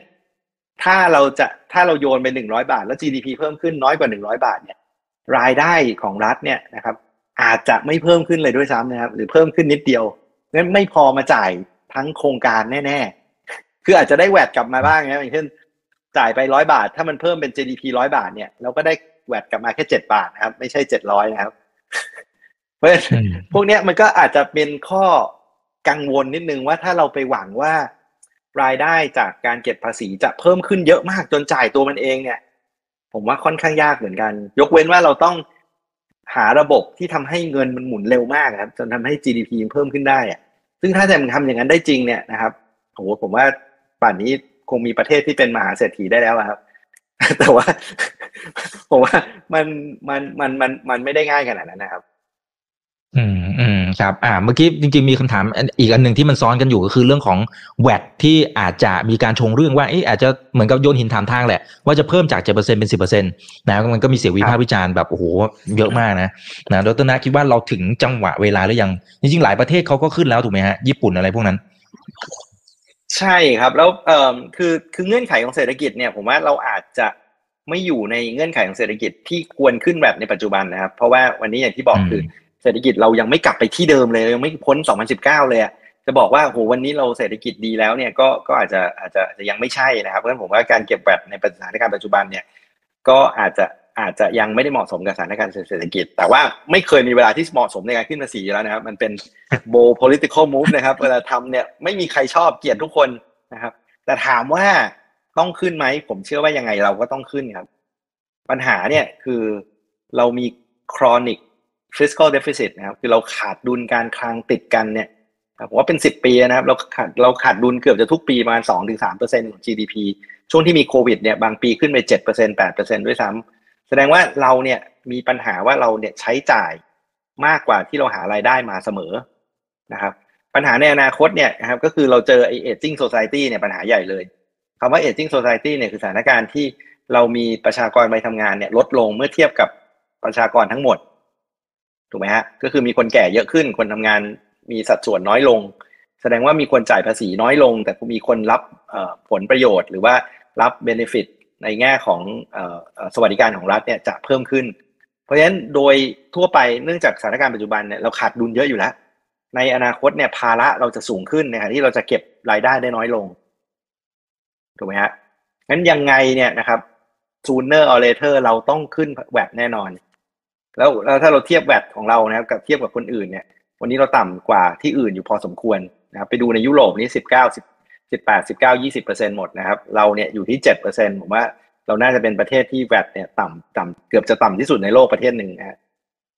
ถ้าเราจะถ้าเราโยนไปหนึ่งร้อยบาท แล้ว GDP เพิ่มขึ้นน้อยกว่าหนึ่งร้อยบาทเนี่ย รายได้ของรัฐเนี่ยนะครับ อาจจะไม่เพิ่มขึ้นเลยด้วยซ้ำนะครับ หรือเพิ่มขึ้นนิดเดียวงั้นไม่พอมาจ่ายทั้งโครงการแน่ๆ คืออาจจะได้แวดกลับมาบ้างนะอย่างเช่นจ่ายไปร้อยบาท ถ้ามันเพิ่มเป็น GDP ร้อยบาทเนี่ยเราก็ได้แวดกลับมาแค่เจ็ดบาทนะครับ ไม่ใช่เจ็ดร้อยนะครับ เพราะพวกนี้มันก็อาจจะเป็นข้อ กังวลนิดนึงว่าถ้าเราไปหวังว่ารายได้จากการเก็บภาษีจะเพิ่มขึ้นเยอะมากจนจ่ายตัวมันเองเนี่ย ผมว่าค่อนข้างยากเหมือนกัน ยกเว้นว่าเราต้องหาระบบที่ทำให้เงินมันหมุนเร็วมากครับ จนทำให้ GDP เพิ่มขึ้นได้อะซึ่งถ้าจะทำอย่างนั้นได้จริงเนี่ยนะครับโอ้ผมว่าป่านนี้คงมีประเทศที่เป็นมหาเศรษฐีได้แล้วครับ แต่ว่าผมว่ามันมันมันมันมันไม่ได้ง่ายขนาดนั้นนะครับ อืมอืมครับอ่าเมื่อกี้จริงๆมีคำถามอีกอันหนึ่งที่มันซ้อนกันอยู่ก็คือเรื่องของแวดที่อาจจะมีการชงเรื่องว่าเอ๊ะอาจจะเหมือนกับโยนหินถามทางแหละ ว่าจะเพิ่มจากเจ็ดเปอร์เซ็นเป็นสิบเปอร์เซ็นต์นะมันก็มีเสียงวิพากษ์วิจารณ์แบบโอ้โหเยอะมากนะนะดรนาคิดว่าเราถึงจังหวะเวลาหรือยัง จริงๆ หลายประเทศเขาก็ขึ้นแล้วถูกไหมฮะญี่ปุ่นอะไรพวกนั้น ใช่ครับแล้วเอ่อคือคือเงื่อนไขของเศรษฐกิจเนี่ยผมว่าเราอาจจะไม่อยู่ในเงื่อนไขของเศรษฐกิจที่ควรขึ้นแบบในปัจจุบันนะครับ เพราะว่าวันนี้อย่างที่บอกคือ เศรษฐกิจเรายังไม่กลับไปที่เดิมเลยยังไม่พ้น 2019 เลยอะจะบอกว่าโหวันนี้เราเศรษฐกิจดีแล้วเนี่ยก็ก็อาจจะอาจจะจะยังไม่ใช่นะครับเพราะฉะนั้นผมว่าการเก็บแบบในสถานการณ์ปัจจุบันเนี่ยก็อาจจะอาจจะยังไม่ได้เหมาะสมกับสถานการณ์เศรษฐกิจ แต่ว่าไม่เคยมีเวลาที่เหมาะสมในการขึ้นภาษีแล้วนะครับ มันเป็นโบ political move นะครับ เวลาทำเนี่ยไม่มีใครชอบเกลียดทุกคนนะครับ แต่ถามว่าต้องขึ้นไหม ผมเชื่อว่ายังไงเราก็ต้องขึ้นครับ ปัญหาเนี่ยคือเรามี chronic fiscal deficit นะครับคือเราขาดดุลการคลังติดกันเนี่ยผมว่าเป็นสิบปีนะครับเราขาดเราขาดดุลเกือบจะทุกปีมาสองถึงสามเปอร์เซ็นของ GDP ช่วงที่มีโควิดเนี่ยบางปีขึ้นไปเจ็ดเปอร์เซ็นแปดเปอร์เซ็นด้วยซ้ำแสดงว่าเราเนี่ยมีปัญหาว่าเราเนี่ยใช้จ่ายมากกว่าที่เราหารายได้มาเสมอนะครับปัญหาในอนาคตเนี่ยนะครับก็คือเราเจอไอ aging society เนี่ยปัญหาใหญ่เลยคำว่า aging society เนี่ยคือสถานการณ์ที่เรามีประชากรไปทำงานเนี่ยลดลงเมื่อเทียบกับประชากรทั้งหมด ถูกไหมฮะก็คือมีคนแก่เยอะขึ้น คนทำงานมีสัดส่วนน้อยลง แสดงว่ามีคนจ่ายภาษีน้อยลง แต่มีคนรับผลประโยชน์ หรือว่ารับเบนฟิตในแง่ของสวัสดิการของรัฐเนี่ยจะเพิ่มขึ้น เพราะฉะนั้นโดยทั่วไปเนื่องจากสถานการณ์ปัจจุบันเนี่ยเราขาดดุลเยอะอยู่แล้ว ในอนาคตเนี่ยภาระเราจะสูงขึ้นนะครที่เราจะเก็บรายได้ได้น้อยลงถูกไหมฮะงั้นยังไงเนี่ยนะครับ sooner or later เราต้องขึ้นแวดแน่นอน แล้วแล้วถ้าเราเทียบแวดของเรานะครับกับเทียบกับคนอื่นเนี่ย วันนี้เราต่ำกว่าที่อื่นอยู่พอสมควรนะครับไปดูในยุโรปนี่สิบเก้าสิบสิบแปดสิบเก้ายี่สิบเปอร์เซ็นหมดนะครับ เราเนี่ยอยู่ที่เจ็ดเปอร์เซ็นผมว่าเราน่าจะเป็นประเทศที่แวดเนี่ยต่ำต่ำเกือบจะต่ำที่สุดในโลกประเทศหนึ่งนะ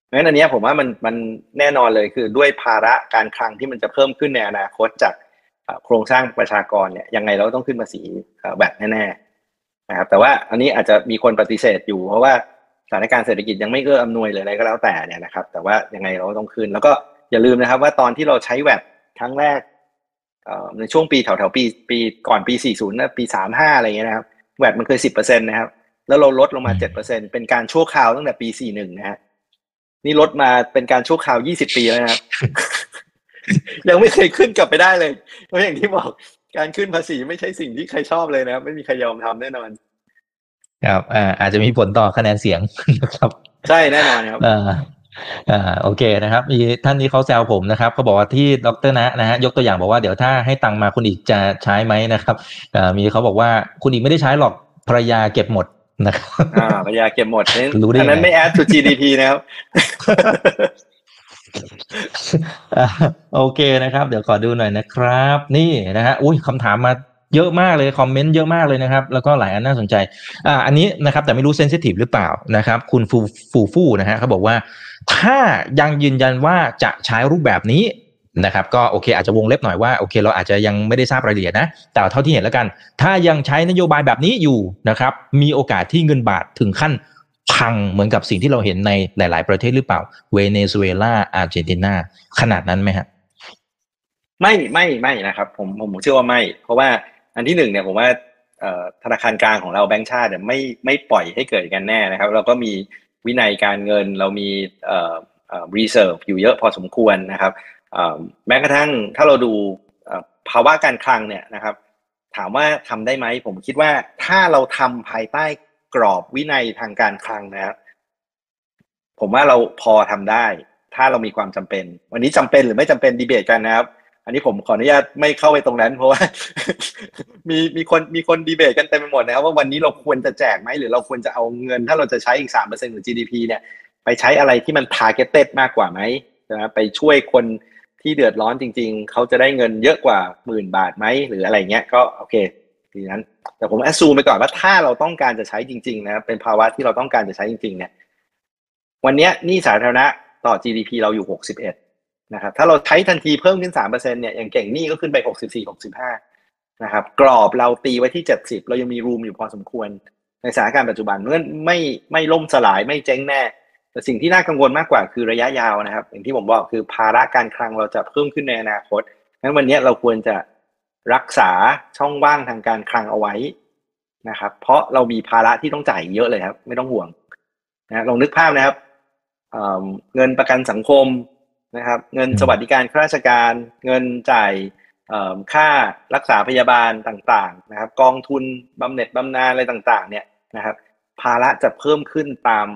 เพราะฉะนั้นอันนี้ผมว่ามันมันแน่นอนเลยคือด้วยภาระการคลังที่มันจะเพิ่มขึ้นในอนาคตจากโครงสร้างประชากรเนี่ยยังไงเราต้องขึ้นภาษีแวดแน่ๆนะครับแต่ว่าอันนี้อาจจะมีคนปฏิเสธอยู่เพราะว่า สถานการณ์เศรษฐกิจยังไม่เอื้ออำนวยเลยอะไรก็แล้วแต่เนี่ยนะครับ แต่ว่ายังไงเราต้องขึ้น แล้วก็อย่าลืมนะครับ ว่าตอนที่เราใช้แวดครั้งแรกในช่วงปีแถวๆปีปีก่อนปี 40นะปี 35 อะไรเงี้ยนะครับแวดมันเคย 10%นะครับ แล้วเราลดลงมา 7%เป็นการชั่วคราวตั้งแต่ปี 41 นะฮะนี่ลดมาเป็นการชั่วคราว 20 ปีแล้วนะครับ ยังไม่เคยขึ้นกลับไปได้เลยเพราะอย่างที่บอกการขึ้นภาษีไม่ใช่สิ่งที่ใครชอบเลยนะครับ ไม่มีใครยอมทำแน่นอน ครับอ่าอาจจะมีผลต่อคะแนนเสียงนะครับ ใช่แน่นอนครับอ่าอ่าโอเคนะครับมีท่านนี้เขาแซวผมนะครับเขาบอกว่าที่ดรนะนะฮะยกตัวอย่างบอกว่าเดี๋ยวถ้าให้ตังมาคุณอีกจะใช้ไหมนะครับอ่ามีเขาบอกว่าคุณอีกไม่ได้ใช้หรอกภรรยาเก็บหมดนะครับอ่าภรรยาเก็บหมดรู้ได้อันนั้นไม่แอด to GDP นะครับโอเคนะครับ เดี๋ยวขอดูหน่อยนะครับ นี่นะฮะอุ้ยคำถามมา เยอะมากเลยคอมเมนต์เยอะมากเลยนะครับ แล้วก็หลายอันน่าสนใจอ่าอันนี้นะครับ แต่ไม่รู้เซนซิทีฟหรือเปล่านะครับ คุณฟูฟูฟูนะฮะเขาบอกว่า ถ้ายังยืนยันว่าจะใช้รูปแบบนี้นะครับก็โอเคอาจจะวงเล็บหน่อยว่าโอเค เราอาจจะยังไม่ได้ทราบรายละเอียดนะแต่เท่าที่เห็นแล้วกัน ถ้ายังใช้นโยบายแบบนี้อยู่นะครับ มีโอกาสที่เงินบาทถึงขั้นพังเหมือนกับสิ่งที่เราเห็นในหลาย ๆ ประเทศหรือเปล่า เวเนซุเอลาอาร์เจนตินาขนาดนั้นไหมฮะไม่ไม่ไม่นะครับ ผมผมเชื่อว่าไม่ เพราะว่า อันที่หนึ่งเนี่ยผมว่าธนาคารกลางของเราแบงก์ชาติเนี่ยไม่ไม่ปล่อยให้เกิดกันแน่นะครับ เราก็มีวินัยการเงินเรามีเอ่อเอ่อ reserve อยู่เยอะพอสมควรนะครับแม้กระทั่งถ้าเราดูภาวะการคลังเนี่ยนะครับ ถามว่าทำได้ไหมผมคิดว่าถ้าเราทำภายใต้กรอบวินัยทางการคลังนะครับผมว่าเราพอทำได้ ถ้าเรามีความจำเป็น วันนี้จำเป็นหรือไม่จำเป็นดีเบตกันนะครับ อันนี้ผมขออนุญาตไม่เข้าไปตรงนั้น เพราะว่า มีมีคนมีคนดีเบตกันเต็มไปหมดนะครับว่าวันนี้เราควรจะแจกไหมหรือเราควรจะเอาเงิน ถ้าเราจะใช้อีกสามเปอร์เซ็นต์ของ GDP เนี่ยไปใช้อะไรที่มัน targeted มากกว่าไหมนะไปช่วยคนที่เดือดร้อนจริง ๆ เขาจะได้เงินเยอะกว่าหมื่นบาทไหมหรืออะไรเงี้ยก็โอเคทีนั้น แต่ผมแอสซูไปก่อนว่าถ้าเราต้องการจะใช้จริง ๆ นะเป็นภาวะที่เราต้องการจะใช้จริง ๆ เนี่ย วันนี้นี่สาธารณะต่อ GDP เราอยู่61 นะครับถ้าเราใช้ทันทีเพิ่มขึ้น3%เนี่ยอย่างเก่งนี่ก็ขึ้นไป 64 65นะครับกรอบเราตีไว้ที่ 70 เรายังมีรูมอยู่พอสมควร ในสถานการณ์ปัจจุบันเมื่อไม่ไม่ล่มสลายไม่เจ๊งแน่ แต่สิ่งที่น่ากังวลมากกว่าคือระยะยาวนะครับ อย่างที่ผมบอกคือภาระการคลังเราจะเพิ่มขึ้นในอนาคตงั้นวันนี้เราควรจะรักษาช่องว่างทางการคลังเอาไว้นะครับ เพราะเรามีภาระที่ต้องจ่ายเยอะเลยครับ ไม่ต้องห่วงนะลองนึกภาพนะครับเงินประกันสังคม นะครับ เงินสวัสดิการข้าราชการ เงินจ่ายค่ารักษาพยาบาลต่างๆนะครับ กองทุนบำเหน็จบำนาญอะไรต่างๆ เนี่ยนะครับภาระจะเพิ่มขึ้นตาม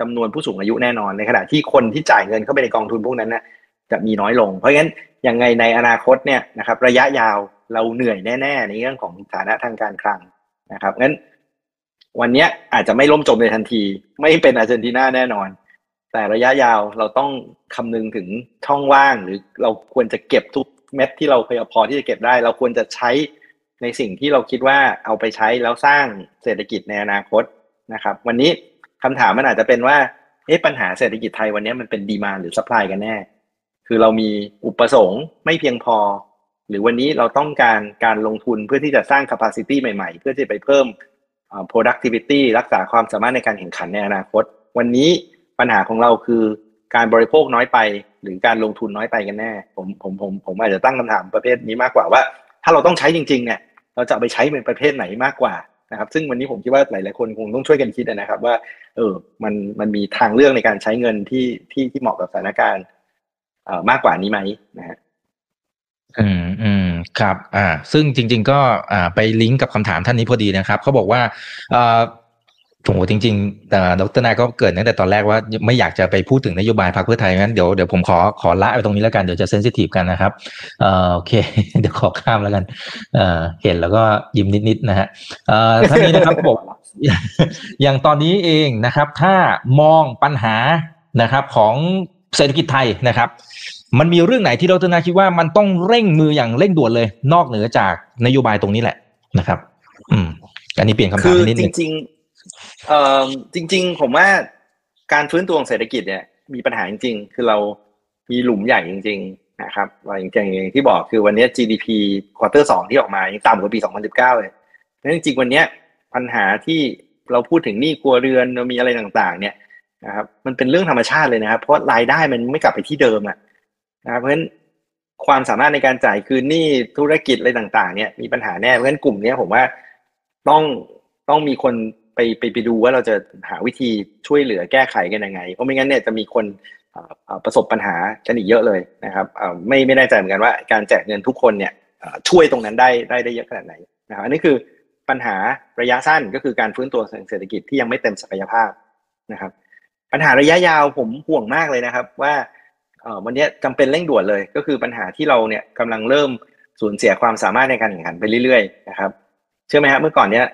จำนวนผู้สูงอายุแน่นอนในขณะที่คนที่จ่ายเงินเข้าไปในกองทุนพวกนั้นนะจะมีน้อยลง เพราะงั้นยังไงในอนาคตเนี่ยนะครับ ระยะยาวเราเหนื่อยแน่ๆ ในเรื่องของฐานะทางการคลังนะครับงั้น วันนี้อาจจะไม่ล่มจมในทันที ไม่เป็นอาร์เจนตินาแน่นอน แต่ระยะยาวเราต้องคำนึงถึงช่องว่างหรือเราควรจะเก็บทุกเม็ดที่เราเคยพอที่จะเก็บได้ เราควรจะใช้ในสิ่งที่เราคิดว่าเอาไปใช้แล้วสร้างเศรษฐกิจในอนาคตนะครับ วันนี้คำถามมันอาจจะเป็นว่าเอ๊ะปัญหาเศรษฐกิจไทยวันนี้มันเป็นดีมาหรือสป라이กันแน่ คือเรามีอุปสงค์ไม่เพียงพอ หรือวันนี้เราต้องการการลงทุนเพื่อที่จะสร้าง capacity ใหม่ๆ เพื่อที่ไปเพิ่ม productivity รักษาความสามารถในการแข่งขันในอนาคต วันนี้ ปัญหาของเราคือการบริโภคน้อยไป หรือการลงทุนน้อยไปกันแน่ ผมผมผมผมอาจจะตั้งคำถามประเภทนี้มากกว่าว่า ถ้าเราต้องใช้จริงๆเนี่ยเราจะไปใช้เป็นประเภทไหนมากกว่านะครับ ซึ่งวันนี้ผมคิดว่าหลายๆคนคงต้องช่วยกันคิดนะครับ ว่า เออมันมันมีทางเลือกในการใช้เงินที่ที่ที่เหมาะกับสถานการณ์เอ่อมากกว่านี้ไหมนะฮะอืมอืมครับ อ่า ซึ่งจริง ๆ ก็อ่าไปลิงก์กับคำถามท่านนี้พอดีนะครับเขาบอกว่าอ่อ โอ้โหจริงๆแต่ดรนายก็เกิดตั้งแต่ตอนแรกว่าไม่อยากจะไปพูดถึงนโยบายพรรคเพื่อไทยงั้นเดี๋ยวเดี๋ยวผมขอขอละไปตรงนี้แล้วกันเดี๋ยวจะเซนซิทีฟกันนะครับเอ่อโอเค เดี๋ยวขอข้ามแล้วกันเอ่อเห็นแล้วก็ยิ้มนิดๆนะฮะเอ่อท่านนี้นะครับบอกอย่างตอนนี้เองนะครับ ถ้ามองปัญหานะครับของเศรษฐกิจไทยนะครับ มันมีเรื่องไหนที่ดรนาคิดว่ามันต้องเร่งมืออย่างเร่งด่วนเลย นอกเหนือจากนโยบายตรงนี้แหละนะครับ อืมอันนี้เปลี่ยนคำถามนิดนึงริงๆ เอ่อจริง ๆ ผมว่าการฟื้นตัวของเศรษฐกิจเนี่ย มีปัญหาจริง ๆ คือเรามีหลุมใหญ่จริง ๆ นะครับอย่างอย่างที่บอกคือวันนี้ GDP quarter สองที่ออกมายังต่ำกว่าปี 2019 เลยนั้นจริงวันนี้ปัญหาที่เราพูดถึงหนี้ครัวเรือนเรามีอะไรต่างๆ เนี่ยนะครับ มันเป็นเรื่องธรรมชาติเลยนะครับ เพราะรายได้มันไม่กลับไปที่เดิมอะนะครับเพราะฉะนั้นความสามารถในการจ่ายคืนหนี้ธุรกิจอะไรต่าง ๆ เนี่ยมีปัญหาแน่เพราะฉะนั้นกลุ่มเนี้ยผมว่าต้องต้องมีคน ไปไปไปดูว่าเราจะหาวิธีช่วยเหลือแก้ไขกันยังไง เพราะไม่งั้นเนี่ยจะมีคนประสบปัญหากันอีกเยอะเลยนะครับไม่ไม่แน่ใจเหมือนกันว่าการแจกเงินทุกคนเนี่ยช่วยตรงนั้นได้ได้ได้เยอะขนาดไหนนะครับอันนี้คือปัญหาระยะสั้นก็คือการฟื้นตัวเศรษฐกิจที่ยังไม่เต็มศักยภาพนะครับ ปัญหาระยะยาวผมห่วงมากเลยนะครับ ว่าวันนี้จำเป็นเร่งด่วนเลยก็คือปัญหาที่เราเนี่ยกำลังเริ่มสูญเสียความสามารถในการแข่งขันไปเรื่อยๆนะครับ เชื่อไหมครับเมื่อก่อนเนี้ย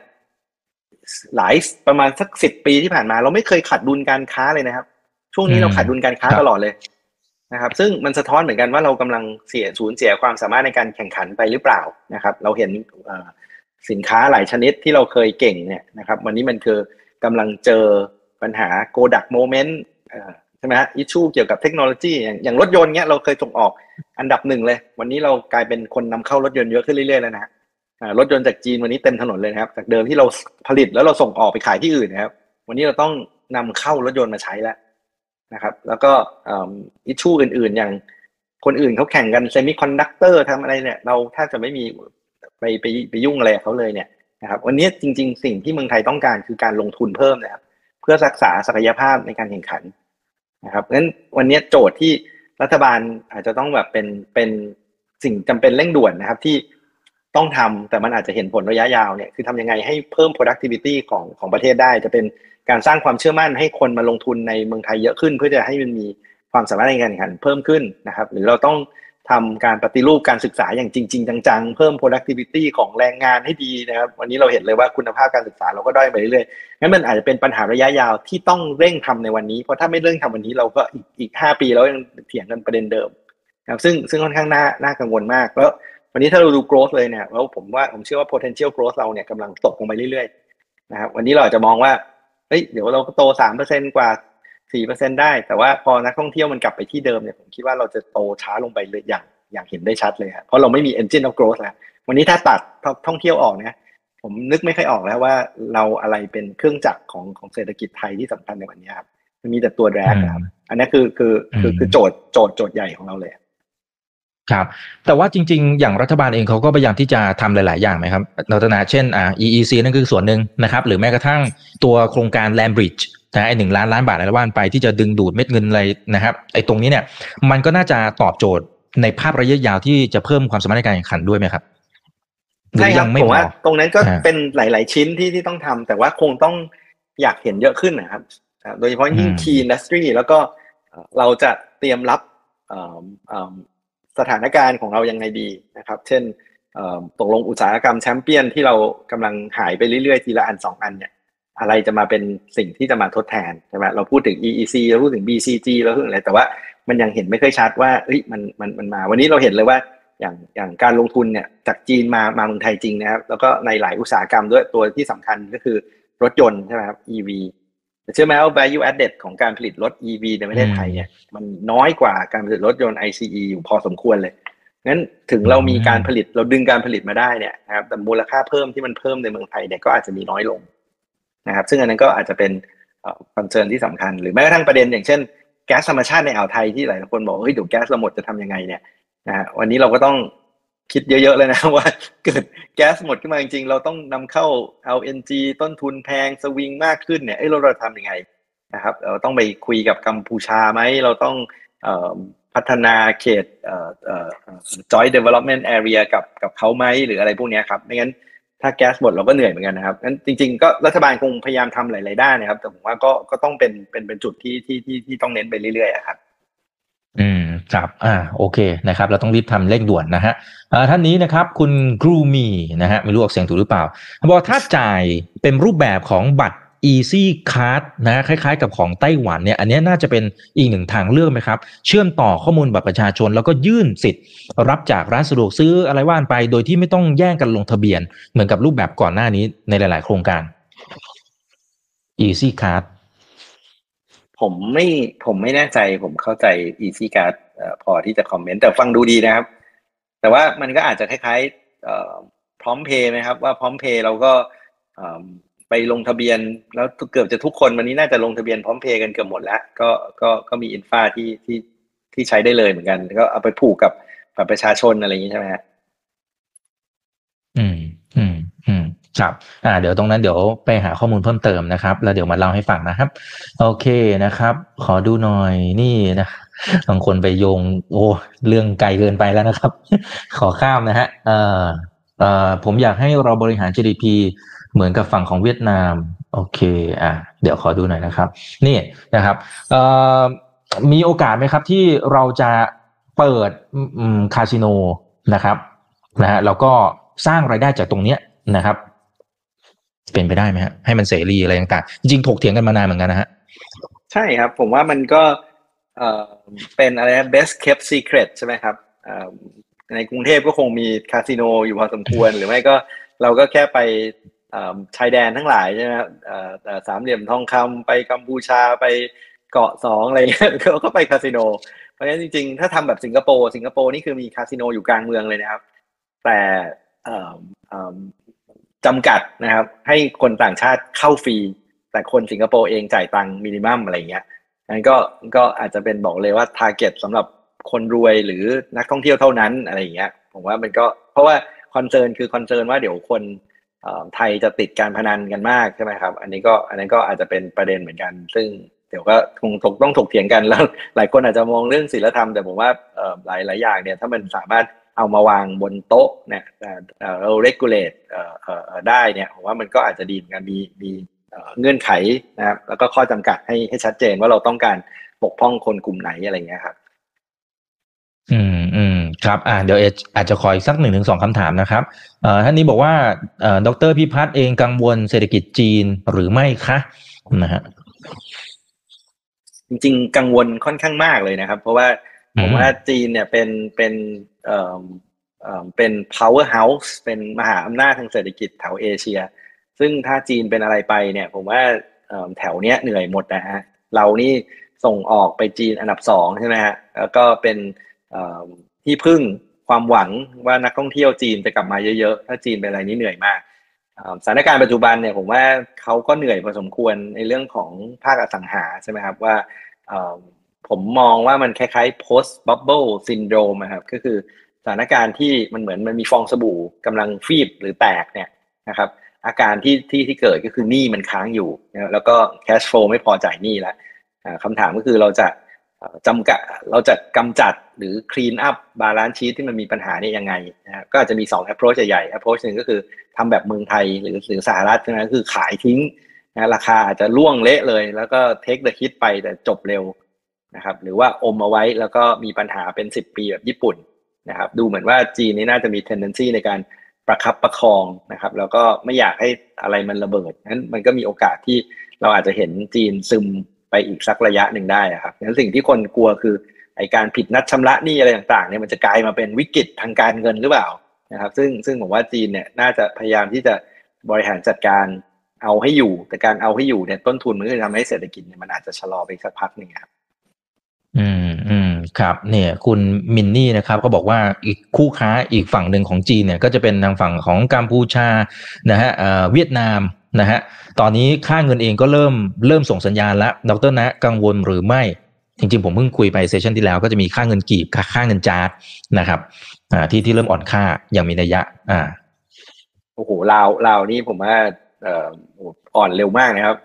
หลายประมาณสักสิบปีที่ผ่านมา เราไม่เคยขาดดุลการค้าเลยนะครับ ช่วงนี้เราขาดดุลการค้าตลอดเลยนะครับ ซึ่งมันสะท้อนเหมือนกันว่าเรากำลังเสียสูญเสียความสามารถในการแข่งขันไปหรือเปล่านะครับ เราเห็นเอ่อสินค้าหลายชนิดที่เราเคยเก่งเนี่ยนะครับ วันนี้มันคือกำลังเจอปัญหาโกดักโมเมนต์ใช่ไหมฮะอิชชูเกี่ยวกับเทคโนโลยีอย่างอย่างรถยนต์เนี้ยเราเคยส่งออกอันดับหนึ่งเลย วันนี้เรากลายเป็นคนนำเข้ารถยนต์เยอะขึ้นเรื่อยๆแล้วนะฮะอ่า รถยนต์จากจีนวันนี้เต็มถนนเลยนะครับ จากเดิมที่เราผลิตแล้วเราส่งออกไปขายที่อื่นนะครับ วันนี้เราต้องนำเข้ารถยนต์มาใช้แล้วนะครับ แล้วก็ issue อื่น ๆ อย่างคนอื่นเขาแข่งกัน semiconductor ทำอะไรเนี่ยเราแทบจะไม่มีไปไปไปยุ่งอะไรเขาเลยเนี่ยนะครับวันนี้จริง ๆ สิ่งที่เมืองไทยต้องการคือการลงทุนเพิ่มนะครับ เพื่อรักษาศักยภาพในการแข่งขันนะครับเพราะฉะนั้นวันนี้โจทย์ที่รัฐบาลอาจจะต้องแบบเป็นเป็นสิ่งจำเป็นเร่งด่วนนะครับ ที่ ต้องทำแต่มันอาจจะเห็นผลระยะยาวเนี่ยคือทำยังไงให้เพิ่ม productivity ของของประเทศได้ จะเป็นการสร้างความเชื่อมั่นให้คนมาลงทุนในเมืองไทยเยอะขึ้น เพื่อจะให้มันมีความสามารถในการแข่งขันเพิ่มขึ้นนะครับ หรือเราต้องทำการปฏิรูปการศึกษาอย่างจริง ๆ จัง ๆ เพิ่ม productivity ของแรงงานให้ดีนะครับ วันนี้เราเห็นเลยว่าคุณภาพการศึกษาเราก็ด้อยไปเรื่อยๆงั้นมันอาจจะเป็นปัญหาระยะยาวที่ต้องเร่งทำในวันนี้ เพราะถ้าไม่เร่งทำวันนี้เราก็อีกอีกห้าปีเรายังเถียงกันประเด็นเดิมนะครับซึ่งซึ่งค่อนข้างน่าน่ากังวลมากแล้ว วันนี้ถ้าเราดู growth เลยเนี่ยแล้วผมว่าผมเชื่อว่า potential growth เราเนี่ยกำลังตกลงไปเรื่อยๆนะครับวันนี้เราอาจจะมองว่าเฮ้ยเดี๋ยวเราก็โตสามเปอร์เซ็นกว่าสี่เปอร์เซ็นได้ แต่ว่าพอนักท่องเที่ยวมันกลับไปที่เดิมเนี่ยผมคิดว่าเราจะโตช้าลงไปเลยอย่างอย่างเห็นได้ชัดเลยครับเพราะเราไม่มี engine of growth แล้ววันนี้ถ้าตัดท่องเที่ยวออกเนี่ยผมนึกไม่ค่อยออกแล้วว่าเราอะไรเป็นเครื่องจักรของของเศรษฐกิจไทยที่สำคัญในวันนี้ครับมันมีแต่ตัวแรกครับ อันนี้คือคือคือคือโจทย์โจทย์โจทย์ใหญ่ของเราเลย ครับ แต่ว่าจริง ๆ อย่างรัฐบาลเองเขาก็พยายามที่จะทำหลาย ๆ อย่างไหมครับรัตนาเช่นอ่า EEC นั่นคือส่วนหนึ่งนะครับ หรือแม้กระทั่งตัวโครงการ Land Bridge นะไอ้หนึ่งล้านล้านบาทอะไรว่านไปที่จะดึงดูดเม็ดเงินอะไรนะครับ ไอ้ตรงนี้เนี่ย มันก็น่าจะตอบโจทย์ในภาพระยะยาวที่จะเพิ่มความสามารถในการแข่งขันด้วยไหมครับใช่ครับผมว่าตรงนั้นก็ฮะเป็นหลาย ๆ ชิ้นที่ที่ต้องทำแต่ว่าคงต้องอยากเห็นเยอะขึ้นนะครับอ่าโดยเฉพาะยิ่งอืม key industry แล้วก็เอ่อเราจะเตรียมรับเอ่อเอ่อ สถานการณ์ของเรายังไงดีนะครับ เช่นตกลงอุตสาหกรรมแชมเปี้ยนที่เรากำลังหายไปเรื่อยๆ ทีละอันสองอันเนี่ยอะไรจะมาเป็นสิ่งที่จะมาทดแทนใช่ไหมเราพูดถึง EEC เราพูดถึง BCG เราพูดถึงอะไรแต่ว่ามันยังเห็นไม่ค่อยชัดว่าเอ้ยมันมันมันมา วันนี้เราเห็นเลยว่าอย่างอย่างการลงทุนเนี่ยจากจีนมามาเมืองไทยจริงนะครับแล้วก็ในหลายอุตสาหกรรมด้วยตัวที่สำคัญก็คือรถยนต์ใช่ไหมครับ EV เชื่อไหมว่า value added ของการผลิตรถ EV ในประเทศไทยเนี่ยมันน้อยกว่าการผลิตรถยนต์ ICE อยู่พอสมควรเลยงั้นถึงเรามีการผลิตเราดึงการผลิตมาได้เนี่ยนะครับแต่มูลค่าเพิ่มที่มันเพิ่มในเมืองไทยเนี่ยก็อาจจะมีน้อยลงนะครับ ซึ่งอันนั้นก็อาจจะเป็นคอนเซิร์นที่สำคัญ หรือแม้กระทั่งประเด็นอย่างเช่นแก๊สธรรมชาติในอ่าวไทยที่หลายคนบอกเฮ้ยเดี๋ยวแก๊สเราหมดจะทำยังไงเนี่ยนะฮะวันนี้เราก็ต้อง คิดเยอะ ๆ เลยนะว่าเกิดแก๊สหมดขึ้นมาจริงๆ เราต้องนำเข้า LNG ต้นทุนแพงสวิงมากขึ้นเนี่ยเอ้เราเราทำยังไงนะครับเราต้องไปคุยกับกัมพูชาไหมเราต้องพัฒนาเขต joint development area กับกับเขาไหมหรืออะไรพวกนี้ครับไม่งั้นถ้าแก๊สหมดเราก็เหนื่อยเหมือนกันนะครับงั้นจริง ๆ ก็รัฐบาลคงพยายามทำหลาย ๆ ด้านนะครับ แต่ผมว่าก็ก็ต้องเป็นเป็นเป็นจุดที่ที่ที่ที่ต้องเน้นไปเรื่อยๆครับ อืมครับอ่าโอเคนะครับ เราต้องรีบทำเร่งด่วนนะฮะอ่าท่านนี้นะครับ คุณกรูมีนะฮะไม่รู้ออกเสียงถูกหรือเปล่าบอกถ้าจ่ายเป็นรูปแบบของบัตร Easy Card นะคล้ายๆ กับของไต้หวันเนี่ยอันนี้น่าจะเป็นอีกหนึ่งทางเลือกไหมครับ เชื่อมต่อข้อมูลบัตรประชาชน แล้วก็ยื่นสิทธิ์ รับจากร้านสะดวกซื้ออะไรว่านไป โดยที่ไม่ต้องแย่งกันลงทะเบียน เหมือนกับรูปแบบก่อนหน้านี้ในหลาย ๆ โครงการ Easy Card ผมไม่ผมไม่แน่ใจผมเข้าใจ Easy Card พอที่จะคอมเมนต์แต่ฟังดูดีนะครับ แต่ว่ามันก็อาจจะคล้ายๆพร้อมเพย์ไหมครับ ว่าพร้อมเพย์เราก็ไปลงทะเบียนแล้วเกือบจะทุกคนวันนี้น่าจะลงทะเบียนพร้อมเพย์กันเกือบหมดแล้วก็ก็ก็มีอินฟาที่ที่ที่ใช้ได้เลยเหมือนกัน ก็เอาไปผูกกับบัตรประชาชนอะไรอย่างนี้ใช่ไหมฮะอืมอืมอืม ครับอ่าเดี๋ยวตรงนั้นเดี๋ยวไปหาข้อมูลเพิ่มเติมนะครับ แล้วเดี๋ยวมาเล่าให้ฟังนะครับ โอเคนะครับ ขอดูหน่อยนี่นะบางคนไปโยง โอ้เรื่องไกลเกินไปแล้วนะครับ ขอข้ามนะฮะเอ่อเอ่อผมอยากให้เราบริหาร GDP เหมือนกับฝั่งของเวียดนาม โอเคอะเดี๋ยวขอดูหน่อยนะครับ นี่นะครับอ่ามีโอกาสไหมครับที่เราจะเปิดคาสิโนนะครับนะฮะแล้วก็สร้างรายได้จากตรงเนี้ยนะครับ เป็นไปได้ไหมฮะให้มันเสรีอะไรต่างๆจริงๆถกเถียงกันมานานเหมือนกันนะฮะใช่ครับ ผมว่ามันก็เอ่อเป็นอะไร best kept secret ใช่ไหมครับในกรุงเทพก็คงมีคาสิโนอยู่พอสมควร หรือไม่ก็เราก็แค่ไปชายแดนทั้งหลายใช่ไหมครับสามเหลี่ยมทองคำไปกัมพูชาไปเกาะสองอะไรเงี้ยเขาก็ไปคาสิโน เพราะฉะนั้นจริงๆ ถ้าทำแบบสิงคโปร์สิงคโปร์นี่คือมีคาสิโนอยู่กลางเมืองเลยนะครับ แต่ จำกัดนะครับ ให้คนต่างชาติเข้าฟรี แต่คนสิงคโปร์เองจ่ายตังค์ minimum อะไรเงี้ยนั้นก็ก็อาจจะเป็นบอกเลยว่า target สำหรับคนรวยหรือนักท่องเที่ยวเท่านั้นอะไรเงี้ย ผมว่ามันก็เพราะว่า concern คือ concern ว่าเดี๋ยวคนไทยจะติดการพนันกันมากใช่ไหมครับ อันนี้ก็อันนี้ก็อาจจะเป็นประเด็นเหมือนกัน ซึ่งเดี๋ยวก็คงต้องถกเถียงกันแล้ว หลายคนอาจจะมองเรื่องศีลธรรมแต่ผมว่าหลายหลายอย่างเนี่ยถ้ามันสามารถ เอามาวางบนโต๊ะเนี่ยเรา regulate ได้เนี่ยผมว่ามันก็อาจจะดีเหมือนกันมีมีเงื่อนไขนะครับแล้วก็ข้อจำกัดให้ให้ชัดเจนว่าเราต้องการปกป้องคนกลุ่มไหนอะไรเงี้ยครับ อืมอืมครับอ่าเดี๋ยวอาจจะคอยสักหนึ่งถึงสองคำถามนะครับเอ่อท่านนี้บอกว่าเอ่อดรพิพัฒน์เองกังวลเศรษฐกิจจีนหรือไม่คะนะฮะจริงๆ กังวลค่อนข้างมากเลยนะครับ เพราะว่า ผมว่าจีนเนี่ยเป็นเป็นเอ่อเอ่อเป็น powerhouse เป็นมหาอำนาจทางเศรษฐกิจแถวเอเชีย ซึ่งถ้าจีนเป็นอะไรไปเนี่ย ผมว่าแถวเนี้ยเหนื่อยหมดนะฮะเรานี่ส่งออกไปจีนอันดับสองใช่ไหมฮะแล้วก็เป็นที่พึ่งความหวังว่านักท่องเที่ยวจีนจะกลับมาเยอะๆ ถ้าจีนเป็นอะไรนี้เหนื่อยมากสถานการณ์ปัจจุบันเนี่ยผมว่าเขาก็เหนื่อยพอสมควรในเรื่องของภาคอสังหาใช่ไหมครับว่า ผมมองว่ามันคล้ายๆ post bubble syndrome ครับก็คือสถานการณ์ที่มันเหมือนมันมีฟองสบู่กำลังฟีบหรือแตกเนี่ยนะครับอาการที่ที่ที่เกิดก็คือหนี้มันค้างอยู่แล้วก็ cash flow ไม่พอจ่ายหนี้แล้วคำถามก็คือเราจะจำกัดเราจะกำจัดหรือ clean up balance sheet ที่มันมีปัญหานี่ยังไงนะก็อาจจะมี 2 approach ใหญ่ approach หนึ่งก็คือทำแบบเมืองไทยหรือหรือสหรัฐนะคือขายทิ้งนะราคาอาจจะล่วงเละเลย แล้วก็ take the hit ไปแต่จบเร็ว นะครับหรือว่าอมเอาไว้แล้วก็มีปัญหาเป็น 10 ปีแบบญี่ปุ่นนะครับดูเหมือนว่าจีนนี่น่าจะมี tendency ในการประคับประคองนะครับแล้วก็ไม่อยากให้อะไรมันระเบิดนั้นมันก็มีโอกาสที่เราอาจจะเห็นจีนซึมไปอีกสักระยะหนึ่งได้ครับงั้นสิ่งที่คนกลัวคือไอการผิดนัดชำระหนี้อะไรต่างๆเนี่ยมันจะกลายมาเป็นวิกฤตทางการเงินหรือเปล่านะครับซึ่งซึ่งผมว่าจีนเนี่ยน่าจะพยายามที่จะบริหารจัดการเอาให้อยู่ แต่การเอาให้อยู่เนี่ยต้นทุนมันก็จะทำให้เศรษฐกิจเนี่ยมันอาจจะชะลอไปสักพักหนึ่งครับ อืมอืมครับเนี่ยคุณมินนี่นะครับก็บอกว่าอีกคู่ค้าอีกฝั่งหนึ่งของจีนเนี่ยก็จะเป็นทางฝั่งของกัมพูชานะฮะเวียดนามนะฮะตอนนี้ค่าเงินเองก็เริ่มเริ่มส่งสัญญาณแล้วดรนะกังวลหรือไม่ จริงๆ ผมเพิ่งคุยไปเซสชันที่แล้วก็จะมีค่าเงินกีบค่าเงินจาร์ดนะครับอ่าที่ที่เริ่มอ่อนค่าอย่างมีนัยยะ อ่าโอ้โหลาวลาวนี่ผมว่าเอ่ออ่อนเร็วมากนะครับ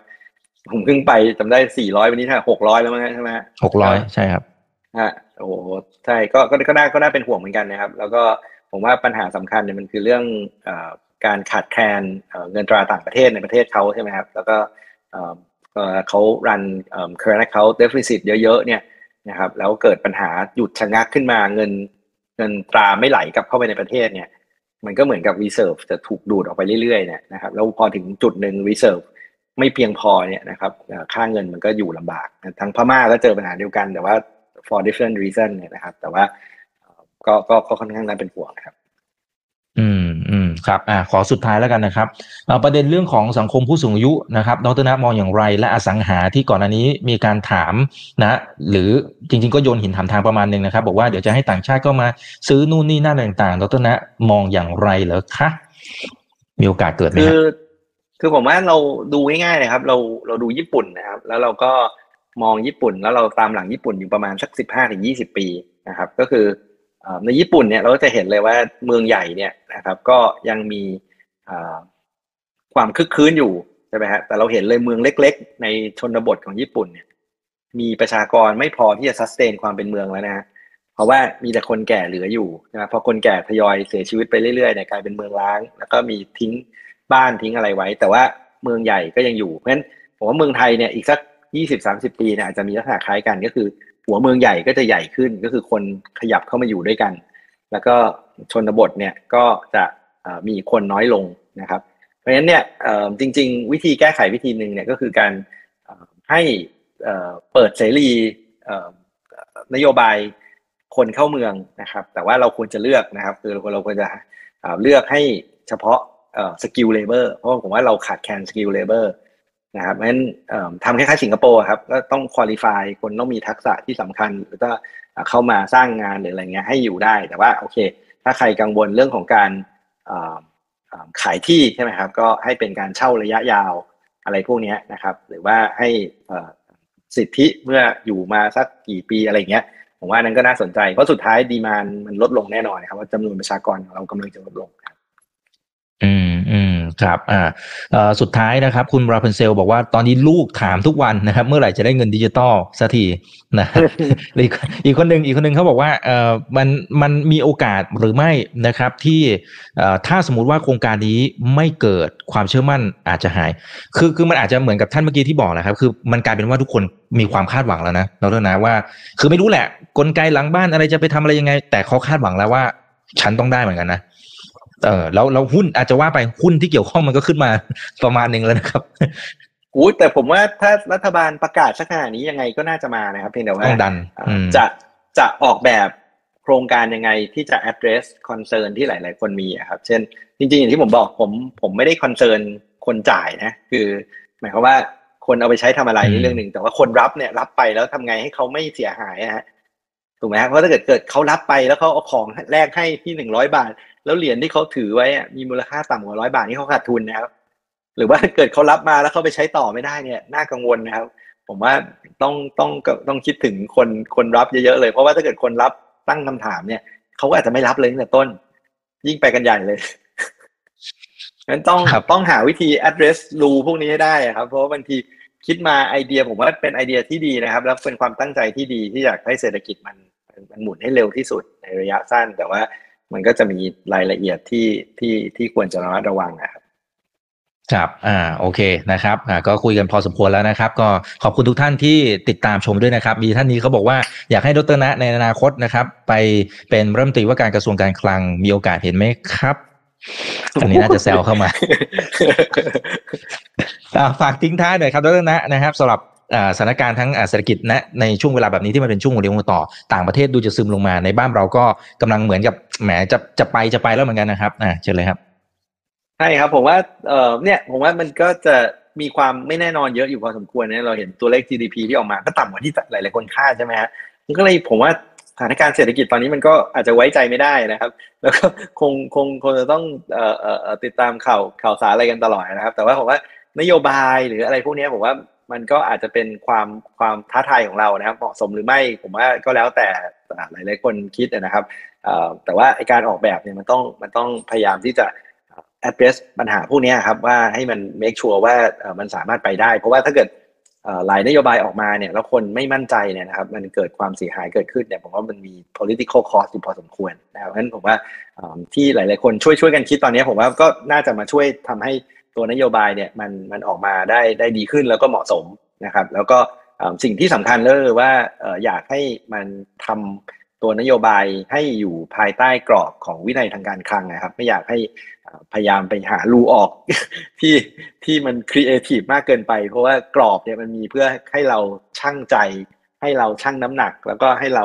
ผมเพิ่งไปจำได้สี่ร้อยวันนี้ถ้าหกร้อยแล้วมั้งใช่ไหมหกร้อยใช่ครับฮะโอ้โหใช่ก็ก็ก็น่าก็น่าเป็นห่วงเหมือนกันนะครับ แล้วก็ผมว่าปัญหาสำคัญเนี่ยมันคือเรื่องอการขาดแคลนเงินตราต่างประเทศในประเทศเขาใช่ไหมครับ แล้วก็เขารัน current account deficit เยอะๆเนี่ยนะครับแล้วเกิดปัญหาหยุดชะงักขึ้นมาเงินเงินตราไม่ไหลกลับเข้าไปในประเทศเนี่ย มันก็เหมือนกับ reserve จะถูกดูดออกไปเรื่อยๆเนี่ยนะครับแล้วพอถึงจุดหนึ่ง reserve ไม่เพียงพอเนี่ยนะครับค่าเงินมันก็อยู่ลำบากทั้งพม่าก็เจอปัญหาเดียวกัน แต่ว่า for different reason เนี่ยนะครับ แต่ว่าก็ก็ค่อนข้างน่าเป็นห่วงครับ อืมอืมครับอ่าขอสุดท้ายแล้วกันนะครับประเด็นเรื่องของสังคมผู้สูงอายุนะครับดรนัมองอย่างไร และอสังหาที่ก่อนอันนี้มีการถามนะ หรือจริง ๆ ก็โยนหินถามทางประมาณหนึ่งนะครับ บอกว่าเดี๋ยวจะให้ต่างชาติก็มาซื้อนู่นนี่นั่นต่างๆดรนะมองอย่างไรเหรอคะมีโอกาสเกิดไหมคือ คือผมว่าเราดูง่ายๆเลยครับ เราเราดูญี่ปุ่นนะครับ แล้วเราก็มองญี่ปุ่น แล้วเราตามหลังญี่ปุ่นอยู่ประมาณสักสิบห้าถึงยี่สิบปีนะครับ ก็คือในญี่ปุ่นเนี่ยเราก็จะเห็นเลยว่าเมืองใหญ่เนี่ยนะครับ ก็ยังมีความคึกคืนอยู่ใช่ไหมฮะแต่เราเห็นเลยเมืองเล็ก ๆ ในชนบทของญี่ปุ่นเนี่ยมีประชากรไม่พอที่จะซัสเตนความเป็นเมืองแล้วนะฮะเพราะว่ามีแต่คนแก่เหลืออยู่นะพอคนแก่ทยอยเสียชีวิตไปเรื่อยๆเนี่ยกลายเป็นเมืองร้าง แล้วก็มีทิ้ง บ้านทิ้งอะไรไว้ แต่ว่าเมืองใหญ่ก็ยังอยู่เพราะฉะนั้นผมว่าเมืองไทยเนี่ยอีกสักยี่สิบสามสิบปีเนี่ยอาจจะมีลักษณะคล้ายกันก็คือ หัวเมืองใหญ่ก็จะใหญ่ขึ้นก็คือคนขยับเข้ามาอยู่ด้วยกัน แล้วก็ชนบทเนี่ยก็จะมีคนน้อยลงนะครับ เพราะฉะนั้นเนี่ยจริง ๆ วิธีแก้ไขวิธีหนึ่งเนี่ยก็คือการให้เปิดเสรีนโยบายคนเข้าเมืองนะครับ แต่ว่าเราควรจะเลือกนะครับ คือเราควรจะเลือกให้เฉพาะ skilled labor เพราะผมว่าเราขาดแคลน skilled labor นะครับเพราะฉะนั้นทำคล้ายๆสิงคโปร์ครับก็ต้อง qualify คนต้องมีทักษะที่สำคัญหรือว่าเข้ามาสร้างงานหรืออะไรเงี้ยให้อยู่ได้ แต่ว่าโอเค ถ้าใครกังวลเรื่องของการขายที่ใช่ไหมครับก็ให้เป็นการเช่าระยะยาวอะไรพวกนี้นะครับ หรือว่าให้สิทธิเมื่ออยู่มาสักกี่ปีอะไรเงี้ยผมว่านั้นก็น่าสนใจเพราะสุดท้ายดีมานมันลดลงแน่นอนครับว่าจำนวนประชากรของเรากำลังจะลดลง ครับอ่าสุดท้ายนะครับ คุณราพันเซลบอกว่าตอนนี้ลูกถามทุกวันนะครับ เมื่อไหร่จะได้เงินดิจิตอลสักทีนะอีกคนหนึ่งอีกคนหนึ่งเขาบอกว่าเอ่อมันมันมีโอกาสหรือไม่นะครับ ที่เอ่อถ้าสมมติว่าโครงการนี้ไม่เกิดความเชื่อมั่นอาจจะหาย คือคือมันอาจจะเหมือนกับท่านเมื่อกี้ที่บอกแหละครับ คือมันกลายเป็นว่าทุกคนมีความคาดหวังแล้วนะเราเรื่องนะว่า คือไม่รู้แหละ กลไกหลังบ้านอะไรจะไปทำอะไรยังไง แต่เขาคาดหวังแล้วว่า ฉันต้องได้เหมือนกันนะ เออแล้วแล้วหุ้นอาจจะว่าไปหุ้นที่เกี่ยวข้องมันก็ขึ้นมาประมาณหนึ่งแล้วนะครับอู้แต่ผมว่าถ้ารัฐบาลประกาศสักขนาดนี้ยังไงก็น่าจะมานะครับเพียงแต่ว่าดันจะจะออกแบบโครงการยังไงที่จะ address concern ที่หลาย ๆ คนมีครับ เช่น จริง ๆ อย่างที่ผมบอกผมผมไม่ได้ concern คนจ่ายนะ คือ หมายความว่าคนเอาไปใช้ทำอะไรนี่เรื่องหนึ่งแต่ว่าคนรับเนี่ยรับไปแล้วทำไงให้เขาไม่เสียหายฮะถูกไหมเพราะถ้าเกิดเกิดเขารับไปแล้วเขาเอาของแลกให้ที่หนึ่งร้อยบาท แล้วเหรียญที่เขาถือไว้มีมูลค่าต่ำกว่าร้อยบาทนี่เขาขาดทุนนะครับ หรือว่าเกิดเขารับมาแล้วเขาไปใช้ต่อไม่ได้เนี่ยน่ากังวลนะครับ ผมว่าต้องต้องต้องคิดถึงคนคนรับเยอะๆเลย เพราะว่าถ้าเกิดคนรับตั้งคำถามเนี่ยเขาก็อาจจะไม่รับเลยตั้งแต่ต้น ยิ่งไปกันใหญ่เลยงั้นต้องต้องหาวิธี address รูพวกนี้ให้ได้ครับ เพราะว่าบางทีคิดมาไอเดียผมว่าเป็นไอเดียที่ดีนะครับ แล้วเป็นความตั้งใจที่ดีที่อยากให้เศรษฐกิจมันมันหมุนให้เร็วที่สุดในระยะสั้น แต่ว่า มันก็จะมีรายละเอียดที่ที่ที่ควรจะระมัดระวังนะครับครับ อ่า โอเค นะครับ อ่า ก็คุยกันพอสมควรแล้วนะครับ ก็ขอบคุณทุกท่านที่ติดตามชมด้วยนะครับ มีท่านนี้เขาบอกว่าอยากให้ดรนะในอนาคตนะครับ ไปเป็นรัฐมนตรีว่าการกระทรวงการคลัง มีโอกาสเห็นไหมครับ อันนี้น่าจะแซวเข้ามา ฝากทิ้งท้ายหน่อยครับดรนะนะครับสำหรับ สถานการณ์ทั้งเศรษฐกิจนะในช่วงเวลาแบบนี้ที่มันเป็นช่วงโมเดลต่อต่างประเทศดูจะซึมลงมาในบ้านเราก็กำลังเหมือนกับแหมจะจะไปจะไปแล้วเหมือนกันนะครับอ่าเชิญเลยครับใช่ครับผมว่าเออเนี่ยผมว่ามันก็จะมีความไม่แน่นอนเยอะอยู่พอสมควรนะเราเห็นตัวเลข GDP ที่ออกมาก็ต่ำกว่าที่หลายๆคนคาดใช่ไหมฮะมันก็เลยผมว่าสถานการณ์เศรษฐกิจตอนนี้มันก็อาจจะไว้ใจไม่ได้นะครับ แล้วก็คงคงคงจะต้องเอ่อเอ่อติดตามข่าวข่าวสารอะไรกันตลอดนะครับ แต่ว่าผมว่านโยบายหรืออะไรพวกนี้ผมว่า มันก็อาจจะเป็นความความท้าทายของเรานะครับเหมาะสมหรือไม่ผมว่าก็แล้วแต่หลายหลายคนคิดนะครับแต่ว่าการออกแบบเนี่ยมันต้องมันต้องพยายามที่จะ address ปัญหาพวกนี้ครับว่าให้มัน make sure ว่ามันสามารถไปได้ เพราะว่าถ้าเกิดหลายนโยบายออกมาเนี่ยแล้วคนไม่มั่นใจเนี่ยนะครับมันเกิดความเสียหายเกิดขึ้นเนี่ยผมว่ามันมี political cost อยู่พอสมควรนะครับเพราะฉะนั้นผมว่าที่หลาย ๆ คนช่วยช่วยกันคิดตอนนี้ผมว่าก็น่าจะมาช่วยทำให้ ตัวนโยบายเนี่ยมันมันออกมาได้ได้ดีขึ้นแล้วก็เหมาะสมนะครับ แล้วก็สิ่งที่สำคัญเลยว่าอยากให้มันทำตัวนโยบายให้อยู่ภายใต้กรอบของวินัยทางการคลังนะครับ ไม่อยากให้พยายามไปหารูออกที่ที่มันครีเอทีฟมากเกินไป เพราะว่ากรอบเนี่ยมันมีเพื่อให้เราชั่งใจ ให้เราชั่งน้ำหนัก แล้วก็ให้เรา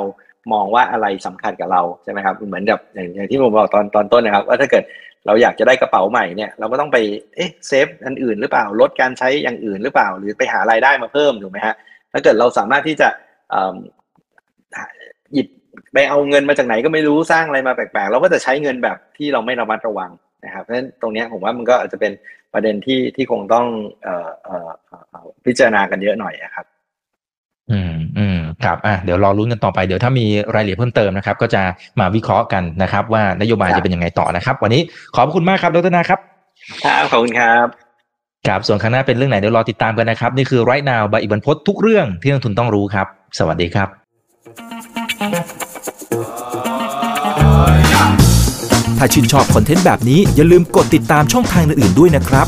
มองว่าอะไรสำคัญกับเราใช่ไหมครับเหมือนกับอย่างที่ผมบอกตอนตอนต้นนะครับ ว่าถ้าเกิด เราอยากจะได้กระเป๋าใหม่เนี่ยเราก็ต้องไปเอ๊ะ save อันอื่นหรือเปล่าลดการใช้อย่างอื่นหรือเปล่า หรือไปหารายได้มาเพิ่มถูกไหมฮะถ้าเกิดเราสามารถที่จะหยิบไปเอาเงินมาจากไหนก็ไม่รู้สร้างอะไรมาแปลกๆ เราก็จะใช้เงินแบบที่เราไม่ระมัดระวังนะครับเพราะฉะนั้นตรงนี้ผมว่ามันก็อาจจะเป็นประเด็นที่ที่คงต้องอ่ออ่อพิจารณากันเยอะหน่อยครับ อืมอืม ครับอะเดี๋ยวรอรุ้นกันต่อไปเดี๋ยวถ้ามีรายละเอียดเพิ่มเติมนะครับ ก็จะมาวิเคราะห์กันนะครับ ว่านโยบายจะเป็นยังไงต่อนะครับ วันนี้ขอบคุณมากครับดรนาครับครับขอบคุณครับครับส่วนข้างหน้าเป็นเรื่องไหนเดี๋ยวรอติดตามกันนะครับ นี่คือไรนาวใบอิบันพศทุกเรื่องที่นักทุนต้องรู้ครับ สวัสดีครับ ถ้าชื่นชอบคอนเทนต์แบบนี้อย่าลืมกดติดตามช่องทางอื่นๆด้วยนะครับ